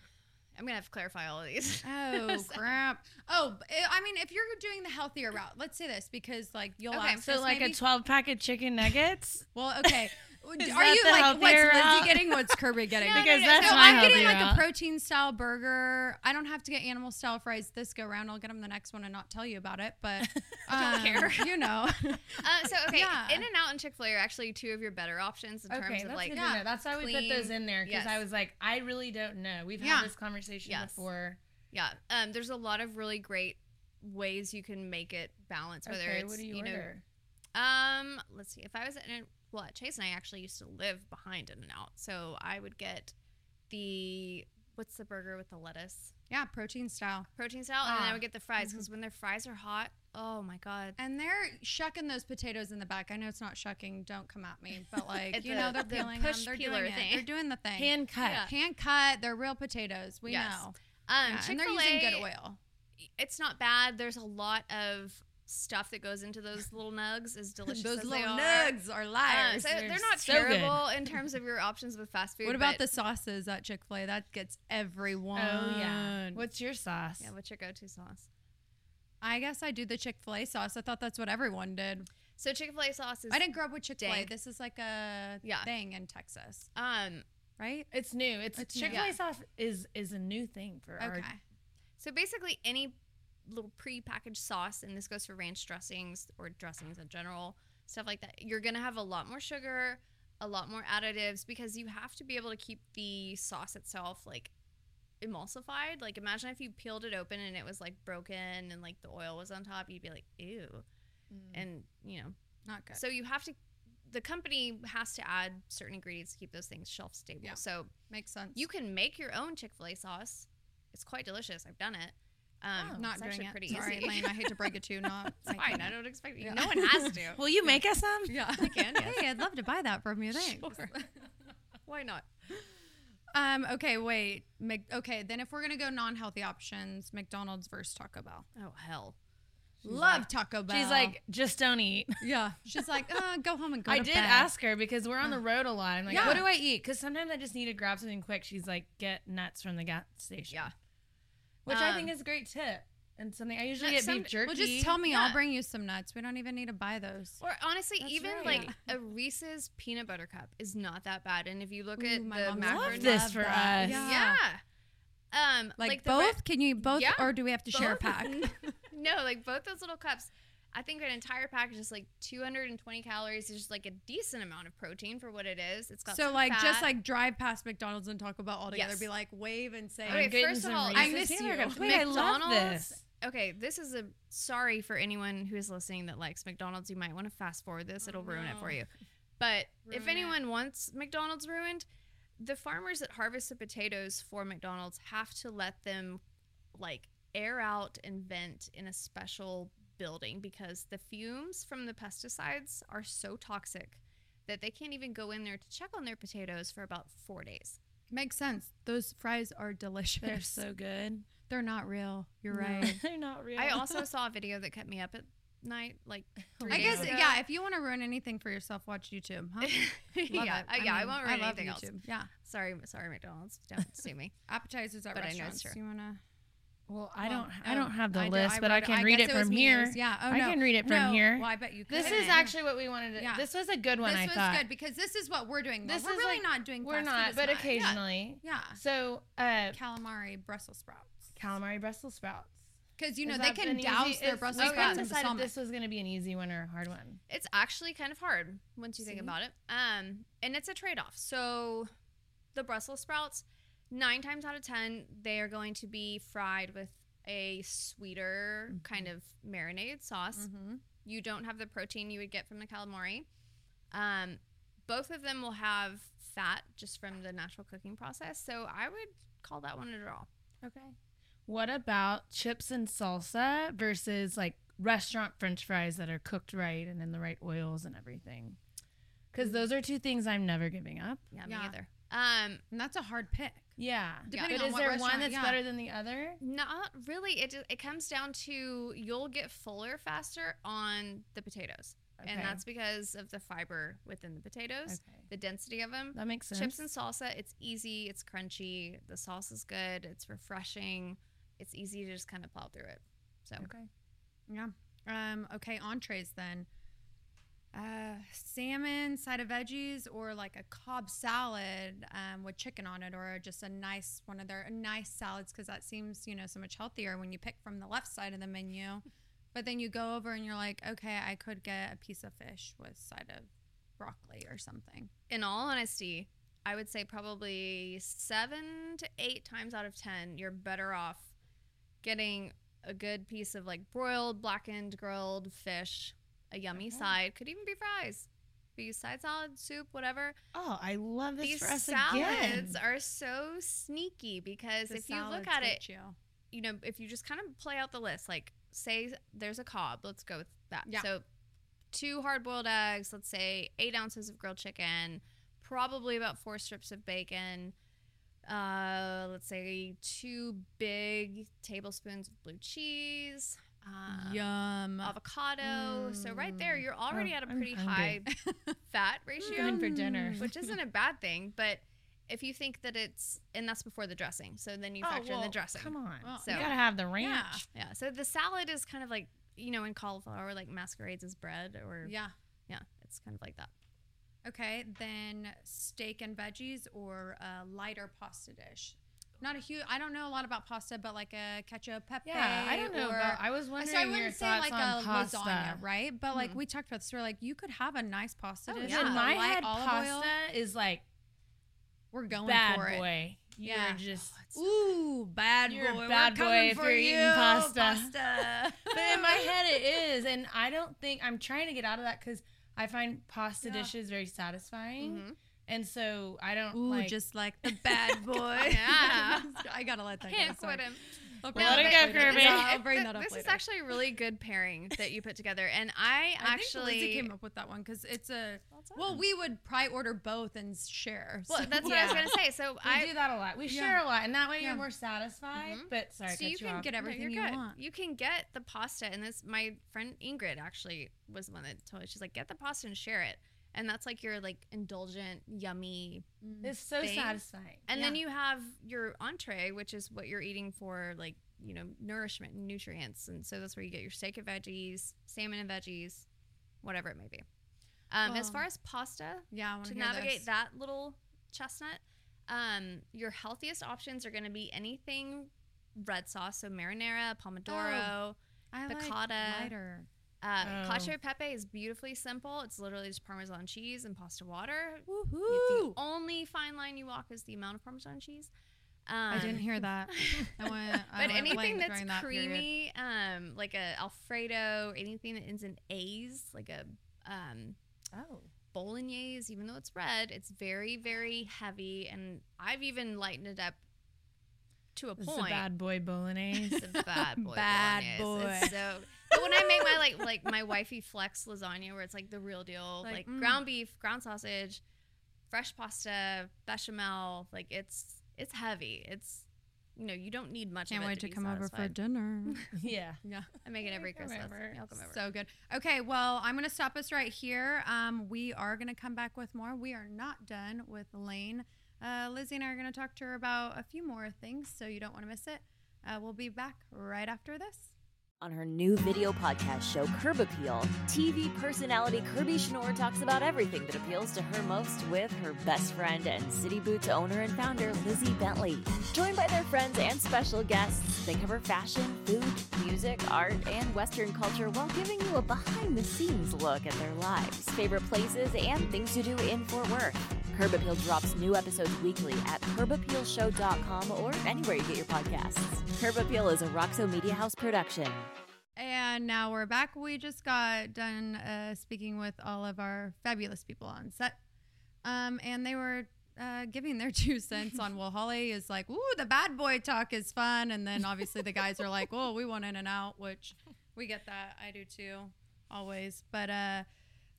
I'm gonna have to clarify all of these. Oh crap! Oh, I mean, if you're doing the healthier route, let's say this because like you'll Okay, So like maybe- a 12 pack of chicken nuggets. Well, okay. Is Are you like what's healthier Lizzie getting? What's Kirby getting? No, no, because no, that's no, my I'm getting like route. a protein style burger. I don't have to get animal style fries this go around. I'll get them the next one and not tell you about it. But I don't um, care. You know. Uh, so okay, Yeah. In and Out and Chick Fil A are actually two of your better options in Okay, terms of like yeah. That's why we put those in there because yes. I was like, I really don't know. We've Yeah. had this conversation Yes. before. yeah. Um, there's a lot of really great ways you can make it balance. Whether okay, it's what do you, know, order? Um, let's see. If I was in. an, well, Chase and I actually used to live behind In and Out, so I would get the what's the burger with the lettuce yeah, protein style. protein style, and then Ah. I would get the fries because when their fries are hot, oh my god, And they're shucking those potatoes in the back. I know it's not shucking. Don't come at me. But like, you a- know, they're the peeling them. They're peeler doing it. thing. They're doing the thing. Hand cut. Yeah. Hand cut. They're real potatoes. We Yes. know. um, Yeah, and they're using good oil. it's not bad. There's a lot of stuff that goes into those little nugs, is delicious Those little they are. nugs are Um, liars. so They're they're not so good. terrible in terms of your options with fast food. what about the sauces at Chick Fil A? That gets everyone. Oh yeah. What's your sauce? Yeah, what's your go-to sauce? I guess I do the Chick Fil A sauce. I thought that's what everyone did. So Chick Fil A sauce is. I didn't grow up with Chick Fil A. This is like a Yeah. thing in Texas, Um. right? It's new. It's, It's. Chick Fil A Yeah. sauce is is a new thing for our. Okay. So basically, any little pre-packaged sauce, and this goes for ranch dressings or dressings in general, stuff like that. You're gonna have a lot more sugar, a lot more additives because you have to be able to keep the sauce itself like emulsified. Like imagine if you peeled it open and it was like broken and like the oil was on top, you'd be like, ew. Mm. And you know, Not good. so you have to. The company has to add certain ingredients to keep those things shelf stable. Yeah. So Makes sense. you can make your own Chick Fil A sauce. It's quite delicious. I've done it. Um, Oh. not doing it. pretty Sorry, easy. Laine. I hate to break it to you. Not fine. I don't expect you. Yeah. No one has to. Will you make us some? Yeah, I can, yes. Hey, I'd love to buy that from you. Thanks. Sure. Why not? Um. Okay. Wait. Mc- okay. Then if we're gonna go non-healthy options, McDonald's versus Taco Bell. Oh hell. Love Taco Bell. She's like, just don't eat. yeah. She's like, uh, go home and go I did bed. ask her because we're on the road a lot. I'm like, Yeah. what do I eat? Because sometimes I just need to grab something quick. She's like, get nuts from the gas station. Yeah. Which I Um, think is a great tip. And something I usually Nuts get some- beef jerky. Well, just tell me. Yeah. I'll bring you some nuts. We don't even need to buy those. Or honestly, That's even right. like a Reese's peanut butter cup is not that bad. And if you look at Ooh, my the mom macro Love this for that. us. Yeah. yeah. Um, Like, the both? re- Can you both, Yeah, or do we have to share a pack? no, like both those little cups. I think an entire package is like 220 calories. It's just like a decent amount of protein for what it is. It's got so some like just like drive past McDonald's and Taco Bell all together. Yes. Be like wave and say, I'm Okay, getting first of all, I Reese's miss peanut you. cups. Wait, I love McDonald's- this. Okay, this is a sorry for anyone who is listening that likes McDonald's. You might want to fast forward this; oh, it'll ruin it for you. But if Ruin it. anyone wants McDonald's ruined, the farmers that harvest the potatoes for McDonald's have to let them like air out and vent in a special building because the fumes from the pesticides are so toxic that they can't even go in there to check on their potatoes for about four days. makes sense. Those fries are delicious. They're so good. They're not real. You're No, right. They're not real. I also saw a video that kept me up at night, like three I days guess ago. yeah. If you want to ruin anything for yourself, watch YouTube. Huh? Yeah, it. uh, yeah. I, won't ruin love anything else. Yeah, Sorry, sorry, McDonald's. Don't sue me. appetizers at But I know it's restaurants. true. You wanna? Well, I well, don't. I don't have the I do- list, I but I can read guess it from here. Yeah. Oh I no. can read it from No. here. Well, I bet you could. This is actually what we wanted to. Yeah. This was a good one. I. This I was thought. good because this is what we're doing. Though. This we're is really like- not doing. We're not, but much. occasionally. Yeah. So, uh, Calamari, Brussels sprouts. calamari Brussels sprouts. Because you know they can an easy- douse their Brussels sprouts couldn't in decide if this was going to be an easy one or a hard one. It's actually kind of hard once you think about it. Um, and it's a trade off. So, the Brussels sprouts, nine times out of ten, they are going to be fried with a sweeter kind of marinade sauce. Mhm. You don't have the protein you would get from the calamari. Um, both of them will have fat just from the natural cooking process. So I would call that one a draw. Okay. What about chips and salsa versus like restaurant french fries that are cooked right and in the right oils and everything? Because those are two things I'm never giving up. Yeah, me Yeah. either. Um, And that's a hard pick. Yeah. Depending but on is what there one that's yeah. better than the other? not really. It just, it comes down to you'll get fuller faster on the potatoes, and that's because of the fiber within the potatoes, Okay. the density of them. That makes sense. Chips and salsa, it's easy, it's crunchy, the sauce is good, it's refreshing, it's easy to just kind of plow through it. So Okay. Yeah. Um. Okay. Entrees then. Uh, salmon, side of veggies, or like a Cobb salad um, with chicken on it, or just a nice one of their nice salads because that seems you know so much healthier when you pick from the left side of the menu. But then you go over and you're like, okay, I could get a piece of fish with side of broccoli or something. in all honesty, I would say probably seven to eight times out of ten, you're better off getting a good piece of like broiled, blackened, grilled fish, a yummy Okay. side, could even be fries, be side salad, soup, whatever. Oh, I love this These for us salads again. are so sneaky because The if you look at it, you. you know, if you just kind of play out the list, like say there's a cob, let's go with that. Yeah. So two hard boiled eggs, let's say eight ounces of grilled chicken, probably about four strips of bacon. Uh, let's say two big tablespoons of blue cheese, um, Yum. avocado. So right there, you're already Oh, at a I'm pretty high fat ratio, Going for dinner. which isn't a bad thing. But if you think that it's, and that's before the dressing, so then you Oh, factor in the dressing. Come on. Well, you gotta have the ranch. Yeah. Yeah. So the salad is kind of like you know in cauliflower like masquerades as bread or yeah, Yeah. it's kind of like that. Okay, then steak and veggies or a lighter pasta dish. Not a huge. I don't know a lot about pasta, but like a ketchup pepe. Yeah, I don't know. Or, I was wondering. so I wouldn't say like a pasta. lasagna, right? But like Mhm. we talked about this, we're like you could have a nice pasta Oh, dish. yeah. In my head, pasta oil. is like We're going bad for it. boy. You're Yeah. just. Ooh, bad You're boy. bad We're boy if for you're eating you, pasta. pasta. but in my head, it is, and I don't think I'm trying to get out of that because I find pasta Yeah. dishes very satisfying, Mhm. And so I don't Ooh, like. just like the bad boy. Yeah. I gotta let that Can't go. quit sorry. him. Okay, Let it I'll go. Kirbe. I'll bring that up this later. is actually a really good pairing that you put together, and I, I actually think Lizzy came up with that one because it's a. Well we would probably order both and share. Well, that's what I was gonna say. So we I do that a lot. We Yeah. share a lot, and that way Yeah. you're more satisfied. Mhm. But sorry, so cut you can off. get No, everything you're you good. want. You can get the pasta, and this my friend Ingrid actually was the one that told me. She's like, get the pasta and share it, and that's like your like indulgent, yummy. Mm. It's so thing. satisfying. And then you have your entree, which is what you're eating for like you know nourishment and nutrients, and so that's where you get your steak and veggies, salmon and veggies, whatever it may be. Um, as far as pasta, yeah, to navigate this. that little chestnut, um, your healthiest options are going to be anything red sauce, so marinara, pomodoro. I like lighter. Uh, Oh. Cacio e pepe is beautifully simple. It's literally just Parmesan cheese and pasta water. The only fine line you walk is the amount of Parmesan cheese. Um, I didn't hear that. I went, I But anything that's that creamy, um, like a Alfredo, anything that ends in A's, like a um, Oh, bolognese, even though it's red, it's very, very heavy. And I've even lightened it up to a it's point. a bad boy bolognese. It's a bad boy. Bad boy. It's so, but when I make my like like my wifey flex lasagna, where it's like the real deal, Like, like, mm. ground beef, ground sausage, fresh pasta, bechamel, like it's it's heavy. It's you know you don't need much. Can't of it wait to be come over for dinner. yeah. yeah. I make it every Come Christmas. over. Y'all come over. So good. Okay, well, I'm going to stop us right here. Um, we are going to come back with more. We are not done with Laine. Uh, Lizzy and I are going to talk to her about a few more things, so you don't want to miss it. Uh, we'll be back right after this. On her new video podcast show, Curb Appeal, TV personality Kirbe Schnorr talks about everything that appeals to her most with her best friend and City Boots owner and founder, Lizzy Bentley. Joined by their friends and special guests, they cover fashion, food, music, art, and Western culture while giving you a behind the scenes look at their lives, favorite places, and things to do in Fort Worth. Curb Appeal drops new episodes weekly at curbappealshow.com or anywhere you get your podcasts. Curb Appeal is a Roxo Media House production. And now we're back. We just got done uh, speaking with all of our fabulous people on set. Um, and they were uh, giving their two cents on, well, Holly is like, ooh, the bad boy talk is fun. And then obviously the guys are like, oh, we want in and out, which we get that. I do too, always. But uh,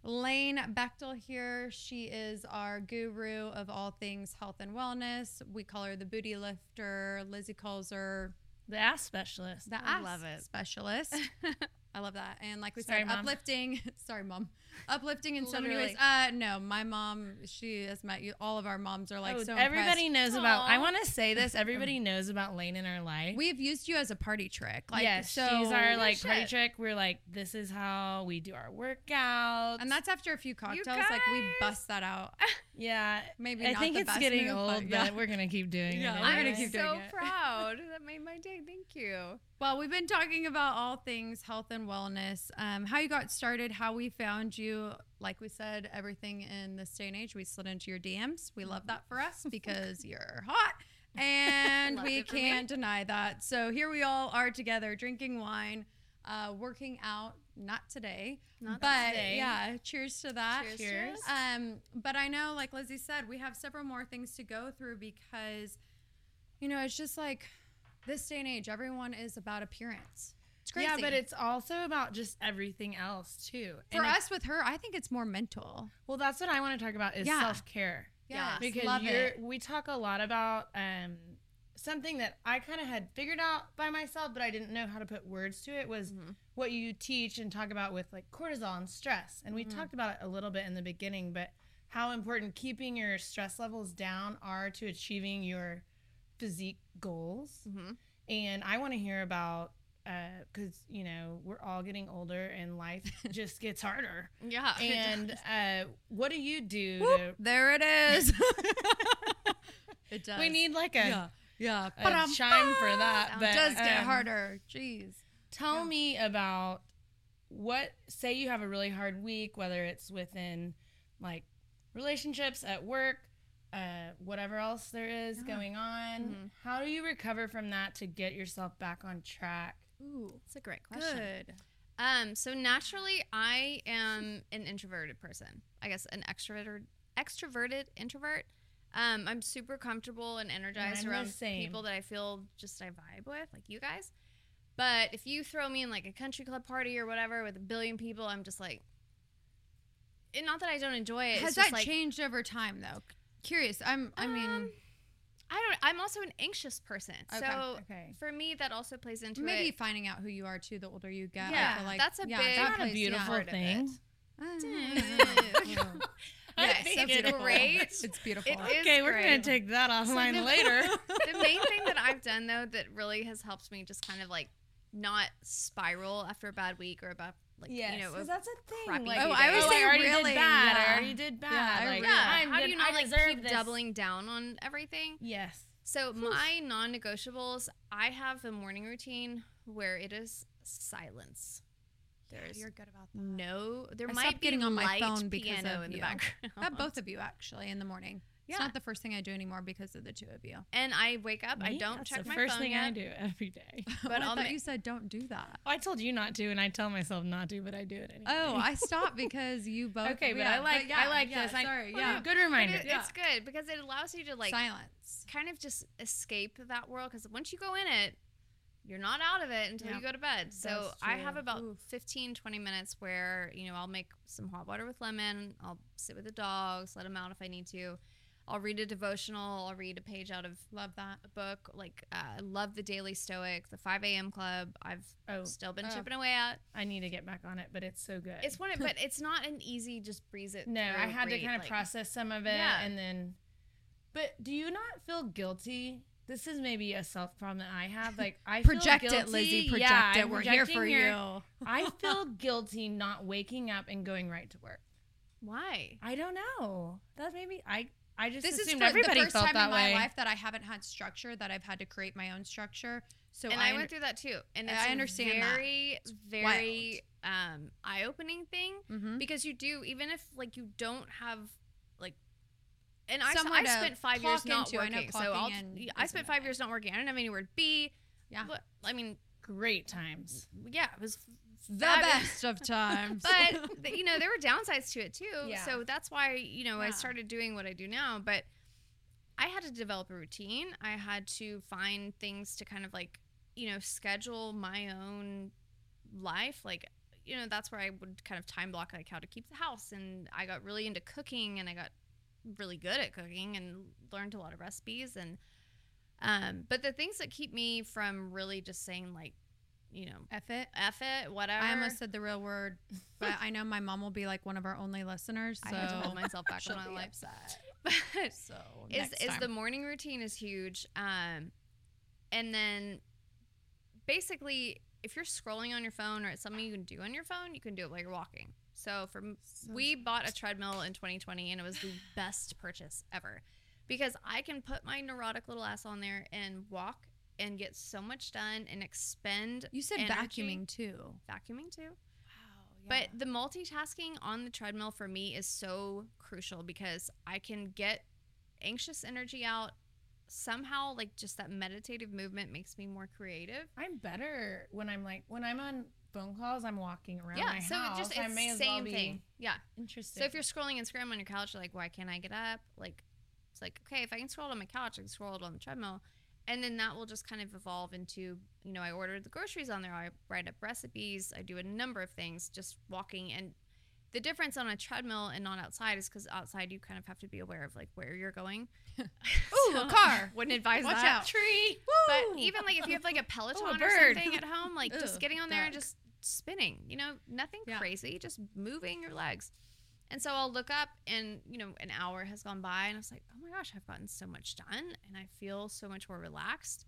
Laine Bechtel here, she is our guru of all things health and wellness. We call her the booty lifter. Lizzy calls her The ass specialist. the I ass love it. specialist. I love that. And like we Sorry, said, Mom. uplifting. Sorry, mom. Uplifting in so many ways. Uh, no, my mom. She has met you. All of our moms are like Oh, so. everybody impressed. knows about. I want to say this. Everybody knows about Laine in our life. We've used you as a party trick. Like, yes, so, she's our like party trick. We're like, this is how we do our workouts. And that's after a few cocktails. Like we bust that out. yeah. Maybe I not think the it's best getting move, old, but but, yeah. we're gonna keep doing Yeah, it. we're gonna keep so doing it. proud. That made my day. Thank you. Well, we've been talking about all things health and wellness, um, how you got started, how we found you. Like we said, everything in this day and age, we slid into your DMs. We love that for us because you're hot and we it for me. can't deny that. So here we all are together drinking wine, uh, working out. Not today, Not but today. yeah, cheers to that. Cheers. Cheers. Um, but I know, like Lizzy said, we have several more things to go through because, you know, it's just like this day and age, everyone is about appearance. It's crazy. Yeah, but it's also about just everything else too. for And it- us with her, I think it's more mental. well, that's what I want to talk about is Yeah. self care. Yeah. Yes, because love you're, it. we talk a lot about um something that I kind of had figured out by myself, but I didn't know how to put words to it was Mhm. what you teach and talk about with like cortisol and stress. And we Mhm. talked about it a little bit in the beginning, but how important keeping your stress levels down are to achieving your physique goals. Mhm. And I want to hear about because you know we're all getting older and life just gets harder. Yeah. And uh, what do you do? Whoop, to, there it is. it does. we need like a, yeah, yeah. a chime for that. But It does get um, harder. Jeez. Tell Yeah. me about what. Say you have a really hard week, whether it's within like relationships at work. Uh, whatever else there is Yeah. going on, Mhm. how do you recover from that to get yourself back on track? Ooh, That's a great question. good. Um, so naturally, I am an introverted person. I guess an extroverted, extroverted introvert. Um, I'm super comfortable and energized around people that I feel just I vibe with, like you guys. But if you throw me in like a country club party or whatever with a billion people, I'm just like, and not that I don't enjoy it. Has it's just that like, changed over time though? Curious. I'm. I mean, Um, I don't. I'm also an anxious person, Okay, so Okay. for me that also plays into maybe it. finding out who you are too. The older you get, I Yeah, feel like that's a yeah, big- that Isn't that a plays- yeah. beautiful part thing? Yes, I Yes, think that's it is. great. It's beautiful. It is Okay, we're gonna take that offline the- later. the main thing that I've done though that really has helped me just kind of like not spiral after a bad week or a bad like yes, you know 'cause a- that's a thing. crappy Like, Oh, I days. would say I already really, did bad. yeah. I already did bad. I like, really- yeah. I'm How do you not I like keep this. doubling down on everything? Yes. So my non-negotiables, I have a morning routine where it is silence. There's You're good about that. no, there I might be getting on my light phone because piano of in the background. Both of you actually in the morning. It's not the first thing I do anymore because of the two of you. And I wake up, I don't That's check the my first thing yet. I do every day. But But I I'll thought ma- you said don't do that. I told you not to, and I tell myself not to, but I do it anyway. Oh, I stopped because you both. Okay, but yeah, I like- yeah, I like yeah, this. I- Sorry, Well, yeah. no, good reminder. it, Yeah. it's good because it allows you to like Silence. kind of just escape that world because once you go in it you're not out of it until Yeah. you go to bed so i have about Oof. 15 20 minutes where you know i'll make some hot water with lemon i'll sit with the dogs let them out if i need to i'll read a devotional i'll read a page out of Love that. book like uh, i love the daily stoic the 5 a.m club i've Oh, still been Oh. chipping away at I need to get back on it, but it's so good. it's one of, but it's not an easy just breeze it no, I had to kind of like- process some of it, Yeah. and then. But do you not feel guilty? This is maybe a self problem that I have. Like I feel Project it, Lizzy. Project yeah, it. I'm We're here for here. you. I feel guilty not waking up and going right to work. why I don't know. That maybe I I just This is assumed for everybody the first felt time that in my way. life that I haven't had structure. That I've had to create my own structure. So and I, I, went through that too. And I it's understand a that. very, very um, eye-opening thing Mhm. because you do even if like you don't have like. And I, I spent five years not into. I know working, so I'll, in I spent five years not working. I didn't have anywhere to be. Yeah. but, I mean, Great times. yeah, it was the best of times. but you know there were downsides to it too. Yeah. so that's why you know i started doing what i do now. But i had to develop a routine. I had to find things to kind of like you know schedule my own life. Like you know that's where i would kind of time block like how to keep the house. And i got really into cooking and i got really good at cooking and learned a lot of recipes. And um but the things that keep me from really just saying like you know F it. F it, whatever. I almost said the real word, but I know my mom will be like one of our only listeners. So I had to hold myself back on my life. upset. But So is is the morning routine is huge. Um, and then basically, if you're scrolling on your phone or it's something you can do on your phone, you can do it while you're walking. So for m we bought a treadmill in 2020, and it was the best purchase ever because I can put my neurotic little ass on there and walk and get so much done and expend you said energy. vacuuming too. vacuuming too. Wow. But the multitasking on the treadmill for me is so crucial because I can get anxious energy out. Somehow, like just that meditative movement makes me more creative. I'm better when I'm like when I'm on phone calls. I'm walking around yeah, my so house. it just it's the same well thing. Yeah. interesting. So if you're scrolling Instagram on your couch, you're like, why can't I get up? Like, it's like, okay, if I can scroll it on my couch, I can scroll it on the treadmill. And then that will just kind of evolve into, you know, I order the groceries on there. I write up recipes. I do a number of things just walking. And the difference on a treadmill and not outside is because outside you kind of have to be aware of like where you're going. Ooh, a car. Wouldn't advise Watch that. out. Tree. Woo! But even like if you have like a oh, Peloton or something at home, like just getting on there and just spinning, you know, nothing Yeah. crazy, just moving your legs. And so I'll look up and, you know, an hour has gone by and I was like, oh my gosh, I've gotten so much done and I feel so much more relaxed.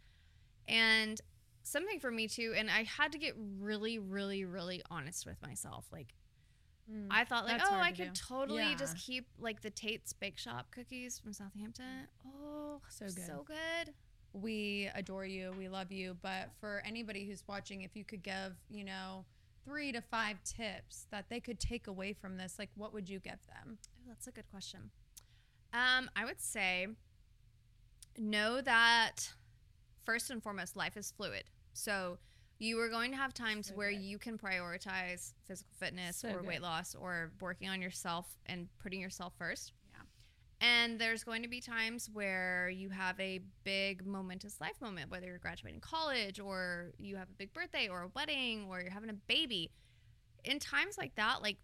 And something for me too, and I had to get really, really, really honest with myself. Like, Mm. I thought like, oh, I to could do. totally Yeah. just keep like the Tate's Bake Shop cookies from Southampton. Oh, So good. So good. we adore you we love you but for anybody who's watching if you could give you know three to five tips that they could take away from this like what would you give them Ooh, that's a good question. Um, I would say know that first and foremost, life is fluid. So you are going to have times So where good. you can prioritize physical fitness So or good. weight loss or working on yourself and putting yourself first. And there's going to be times where you have a big momentous life moment, whether you're graduating college or you have a big birthday or a wedding or you're having a baby. In times like that, like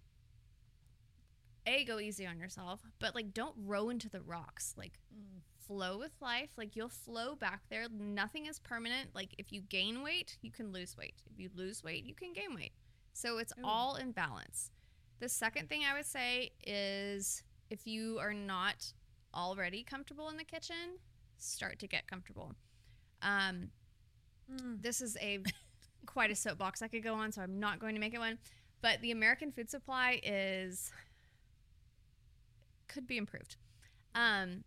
a go easy on yourself but like don't row into the rocks. Like mm. flow with life. Like you'll flow back there. Nothing is permanent. Like if you gain weight you can lose weight. If you lose weight you can gain weight. So it's Ooh. all in balance. The second thing i would say is if you are not already comfortable in the kitchen start to get comfortable um this is a quite a soapbox I could go on, so I'm not going to make it one. But the American food supply is could be improved. Um,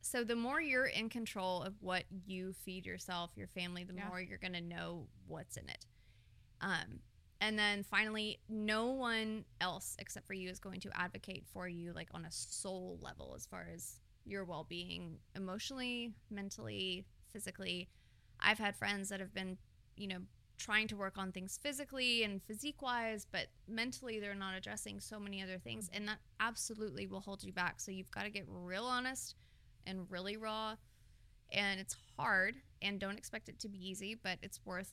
so the more you're in control of what you feed yourself, your family, the Yeah. more you're gonna know what's in it. Um, and then finally, no one else except for you is going to advocate for you, like on a soul level, as far as your well being, emotionally, mentally, physically. I've had friends that have been, you know, trying to work on things physically and physique wise, but mentally they're not addressing so many other things. And that absolutely will hold you back. So you've got to get real honest and really raw. And it's hard and don't expect it to be easy, but it's worth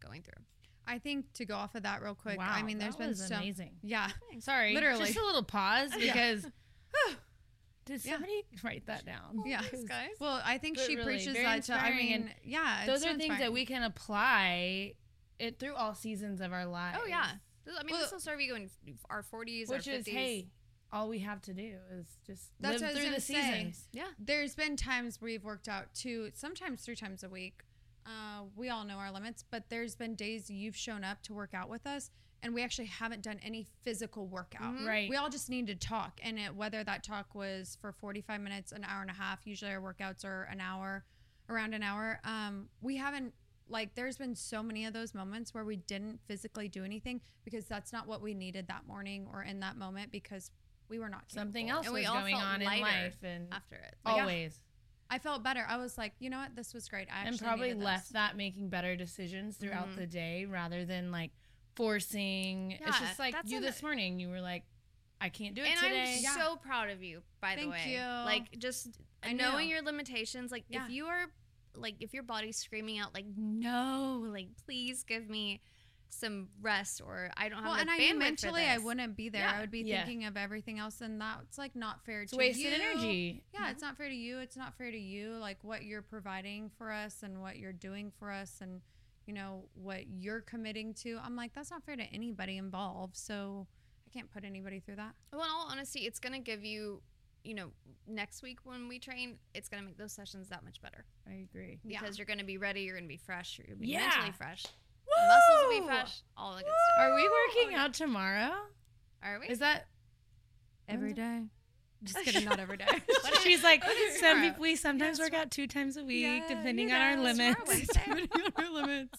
going through. I think to go off of that real quick wow, i mean there's that been was so amazing. yeah Sorry, Literally. Just a little pause Yeah. because did Yeah. somebody write that down? yeah Thanks, guys. well i think But she really, preaches that to i mean yeah it's Those so are things that we can apply it through all seasons of our lives. Oh, yeah. I mean, Well- this will serve you in our 40s, Which our 50s. is hey, all we have to do is just That's live through gonna the say. seasons. yeah. there's been times we've worked out two, sometimes three times a week. Uh, we all know our limits, but there's been days you've shown up to work out with us, and we actually haven't done any physical workout. Mhm. Right. We all just need to talk, and it, whether that talk was for 45 minutes, an hour and a half. Usually our workouts are an hour, around an hour. Um, we haven't like. There's been so many of those moments where we didn't physically do anything because that's not what we needed that morning or in that moment because we were not Something else And was we going felt on in life and After it. yeah. always. I felt better. I was like, you know what, this was great. I actually and probably left that making better decisions throughout Mhm. the day rather than like forcing. it's just like you this morning. You were like, I can't do it and today. I'm Yeah. so proud of you, by the way. you. Like just I knowing know. your limitations. Like Yeah. if you are like if your body's screaming out like no, like please give me some rest or I don't have Well, enough and I bandwidth knew for mentally I wouldn't be there. Yeah. I would be Yeah. thinking of everything else, and that's like not fair it's to wasted you. energy. Yeah, it's not fair to you. It's not fair to you. Like what you're providing for us and what you're doing for us, and you know what you're committing to. I'm like, that's not fair to anybody involved. So I can't put anybody through that. Well, in all honesty, it's gonna give you, you know, next week when we train, it's gonna make those sessions that much better I agree. Yeah. because you're gonna be ready, you're gonna be fresh, you're gonna be Yeah. mentally fresh, muscles will be fresh, all the good stuff. Are we working out tomorrow? Are we? Is that Every day. Just kidding, not every day. She's like some tomorrow? people we sometimes work out two times a week Yeah, depending you on our know, limits. tomorrow Wednesday. Depending on our limits.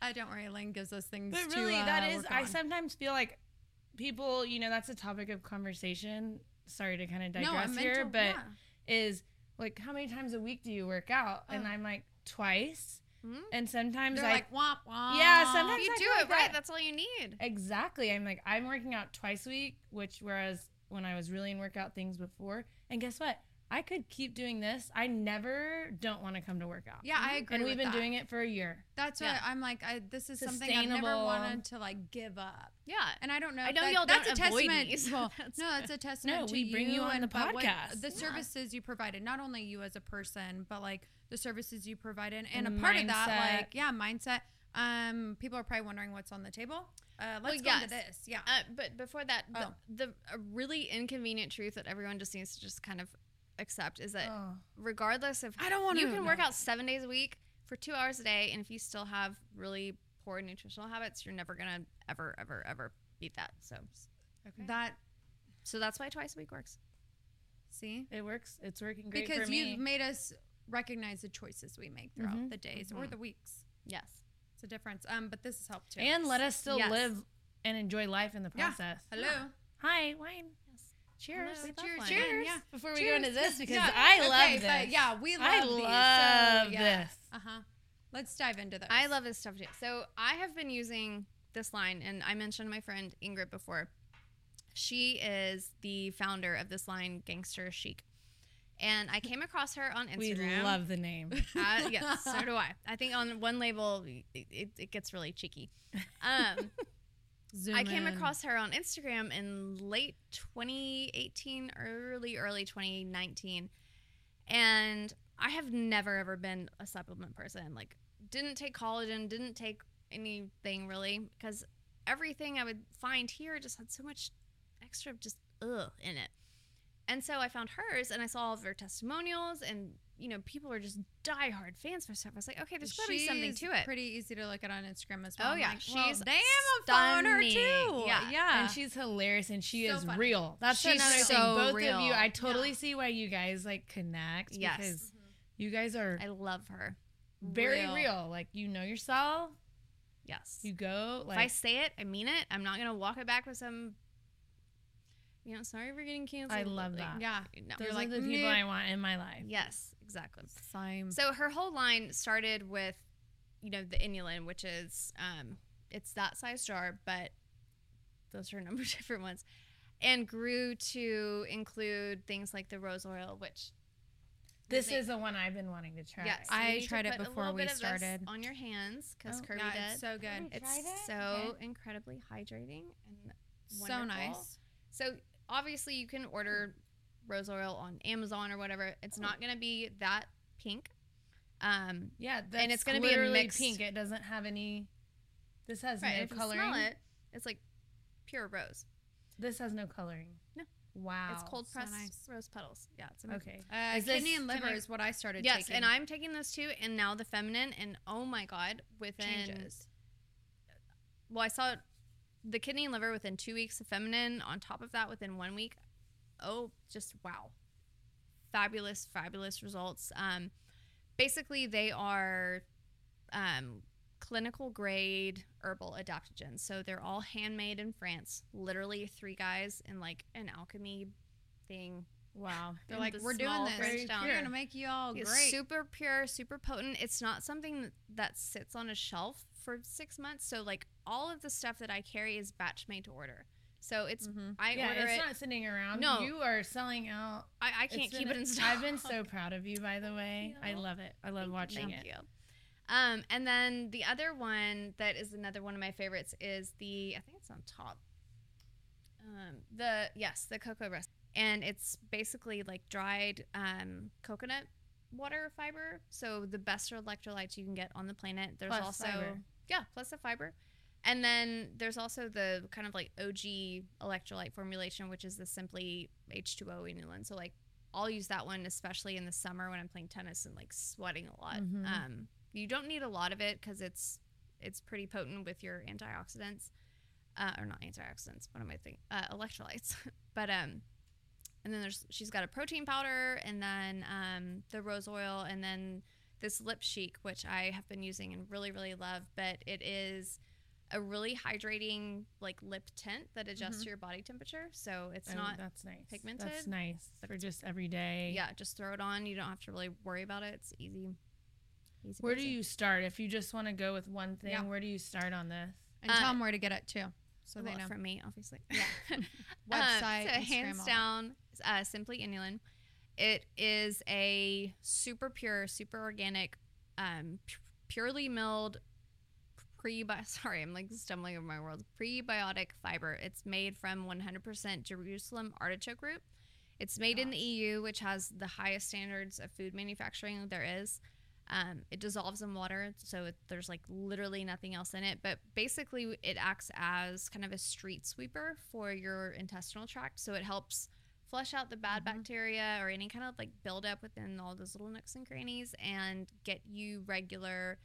I don't worry. Elaine gives us things. But to, really, uh, that is work I on. sometimes feel like people, you know, that's a topic of conversation. Sorry to kind of No, a digress here, mental- but yeah. is like how many times a week do you work out? And Oh. I'm like twice. Mhm. And sometimes they're I like womp womp. Yeah, sometimes If you I do it like right, that. that's all you need. Exactly. I'm like, I'm working out twice a week, which whereas when I was really in workout things before, and guess what? I could keep doing this. I never don't want to come to work out. Yeah, I agree. and we've been that. doing it for a year. That's why I'm like, I, this is something I've never wanted to like give up. Yeah. And I don't know. I know that- y'all that's don't a avoid testament. these. Well, That's no, that's a testament No, to we bring you on and the but what- podcast. the Yeah. services you provided, not only you as a person, but like the services you provided, and, And a part of that, like yeah, mindset. Um, people are probably wondering what's on the table. Uh, let's Well, go into this. Yeah. Uh, but before that, the, Oh. the a really inconvenient truth that everyone just needs to just kind of accept is that Oh. regardless of I don't wanna you can work out seven days a week for two hours a day, and if you still have really poor nutritional habits, you're never gonna ever, ever, ever beat that. So, Okay. That so that's why twice a week works. see it works. It's working great because for me. you've made us recognize the choices we make throughout Mhm. the days or Mhm. the weeks. Yes. It's a difference. Um, but this has helped too. and let us still Yes. live and enjoy life in the Yeah. process. hello. Hi, wine. Yes. Cheers. Hello, cheers, cheers. Yeah. Before we go into this, because Yeah, I love okay, this. But yeah, we love I these. love so, yeah. this. Uh huh. Let's dive into this. I love this stuff too. So I have been using this line, and I mentioned my friend Ingrid before. She is the founder of this line, Gangster Chic. And I came across her on Instagram. We love the name. Uh, yes, so do I. I think on one label, it, it, gets really cheeky. Um, Zoom I came in. across her on Instagram in late 2018, early, early 2019. And I have never, ever been a supplement person. Like, didn't take collagen, didn't take anything really, because everything I would find here just had so much extra, just ugh, in it. And so I found hers and I saw all of her testimonials, and, you know, people are just diehard fans for stuff. I was like, okay, there's got to be something She's to it. Pretty easy to look at on Instagram as oh, well. Oh, yeah, like, well, she's damn, I'm following her too. Yeah. yeah. And she's hilarious and she So is funny. real. That's She's another so thing. Both of you, I totally Yeah. see why you guys like connect Yes. because mm-hmm. you guys are I love her. very real. real. Like you know yourself. Yes. You go if I say it, I mean it. I'm not gonna walk it back with some. You know, sorry for getting canceled. I but, love like, that. yeah. No. those You're like, the people "Nope." I want in my life. Yes, exactly. Same. So her whole line started with, you know, the inulin, which is um, it's that size jar, but those are a number of different ones, and grew to include things like the rose oil, which This is the one I've been wanting to try. yes, I you need to tried it put a before we bit of this started. on your hands because Oh, Kirbe yeah, did. it's so good. It's it? so Okay. incredibly hydrating and So nice. So obviously you can order rose oil on Amazon or whatever. It's not going to be that pink. Um, Yeah, that's it's gonna be a mixed- pink. It doesn't have any. This has right. no if you smell it, it's like pure rose. This has no coloring. No. Wow. It's cold so pressed nice. rose petals. Yeah, it's amazing. Okay. Uh, Is this- kidney and liver I- is what I started Yes, taking. and I'm taking this too, and now the feminine, and oh my god, within changes. well, I saw the kidney and liver within two weeks, the feminine on top of that within one week. Oh, just wow. Fabulous, fabulous results. Um, basically, they are um, clinical grade herbal adaptogens. So they're all handmade in France. Literally, three guys in like an alchemy thing. Wow. They're in like, the we're doing this. We're gonna make you all It's great. super pure, super potent. It's not something that sits on a shelf for six months. So like all of the stuff that I carry is batch made to order. So it's Mhm. I yeah, order it's it. not sitting around. No. You are selling out. I, I can't It's keep been- it in stock. I've been so proud of you, by the way. I love it. I love watching Thank it. you. Um, and then the other one that is another one of my favorites is the I think it's on top. Um, the yes, the cocoa rest, and it's basically like dried um, coconut water fiber. So the best electrolytes you can get on the planet. There's Plus also fiber. Yeah, plus the fiber. And then there's also the kind of like OG electrolyte formulation, which is the simply H2O inulin. So like I'll use that one especially in the summer when I'm playing tennis and like sweating a lot. Mhm. Um, you don't need a lot of it because it's it's pretty potent with your antioxidants, uh, or not antioxidants. What am I thinking? Uh, electrolytes. but um, and then there's she's got a protein powder and then um, the rose oil and then this lip chic which I have been using and really really love. But it is a really hydrating like lip tint that adjusts Mhm. to your body temperature. So it's Oh, not that's nice. pigmented, That's nice for just every day. yeah. Just throw it on. You don't have to really worry about it. It's easy. Easy. Where do you start if you just want to go with one thing? Yeah. Where do you start on this? and uh, tell them where to get it too, so well, they know. from me, obviously. Yeah. Um, Website, so Instagram, hands down, uh, simply inulin, It is a super pure, super organic, um, pu- purely milled pre sorry i'm like stumbling over my words prebiotic fiber. It's made from 100% jerusalem artichoke root. It's made in the eu which has the highest standards of food manufacturing there is. Um, it dissolves in water so it, there's like literally nothing else in it. But basically it acts as kind of a street sweeper for your intestinal tract. So it helps flush out the bad Mhm. bacteria or any kind of like buildup within all those little nooks and crannies and get you regular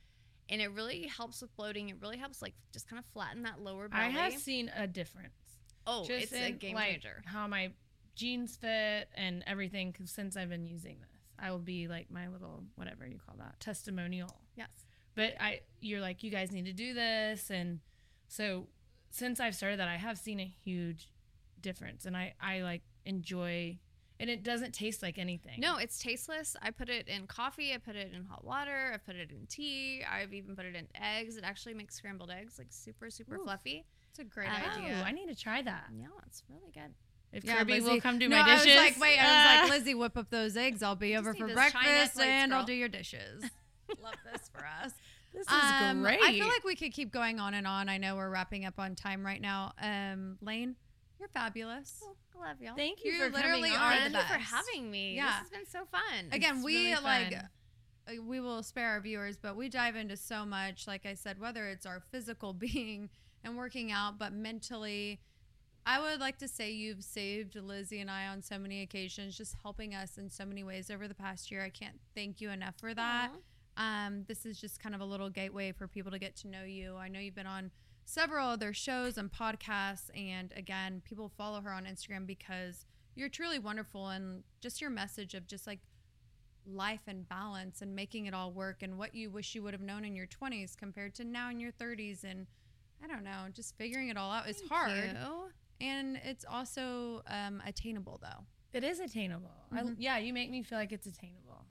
and it really helps with bloating. It really helps like just kind of flatten that lower belly. I have seen a difference. oh, Just it's a in, game like, changer. How my jeans fit and everything 'cause since I've been using this. I will be like my little whatever you call that testimonial. Yes. But I, you're like, you guys need to do this, and so since I've started that, I have seen a huge difference, and I, I like enjoy, and it doesn't taste like anything. No, it's tasteless. I put it in coffee. I put it in hot water. I put it in tea. I've even put it in eggs. It actually makes scrambled eggs like super, super Oof. fluffy. It's a great Oh, Oh, idea. I need to try that. Yeah, it's really good. If Yeah, Kirbe Lizzy- will come do no, my dishes. I was like, wait, I was like. Lizzy, whip up those eggs. I'll be over for breakfast plates, and I'll do your dishes. Love this for us. this is Um, great. I feel like we could keep going on and on. I know we're wrapping up on time right now. Um, Laine, you're fabulous. Oh, I love y'all. Thank you You for literally coming are on. the you best. for having me. Yeah. This has been so fun. Again, It's we really like fun. uh, we will spare our viewers, but we dive into so much. Like I said, whether it's our physical being and working out, but mentally. I would like to say you've saved Lizzy and I on so many occasions, just helping us in so many ways over the past year. I can't thank you enough for that. Um, this is just kind of a little gateway for people to get to know you. I know you've been on several other shows and podcasts, and again, people follow her on Instagram because you're truly wonderful and just your message of just like life and balance and making it all work and what you wish you would have known in your 20s compared to now in your 30s and I don't know, just figuring it all out is Thank hard you. and it's also um, attainable though. It is attainable. I, Mhm. yeah, you make me feel like it's attainable.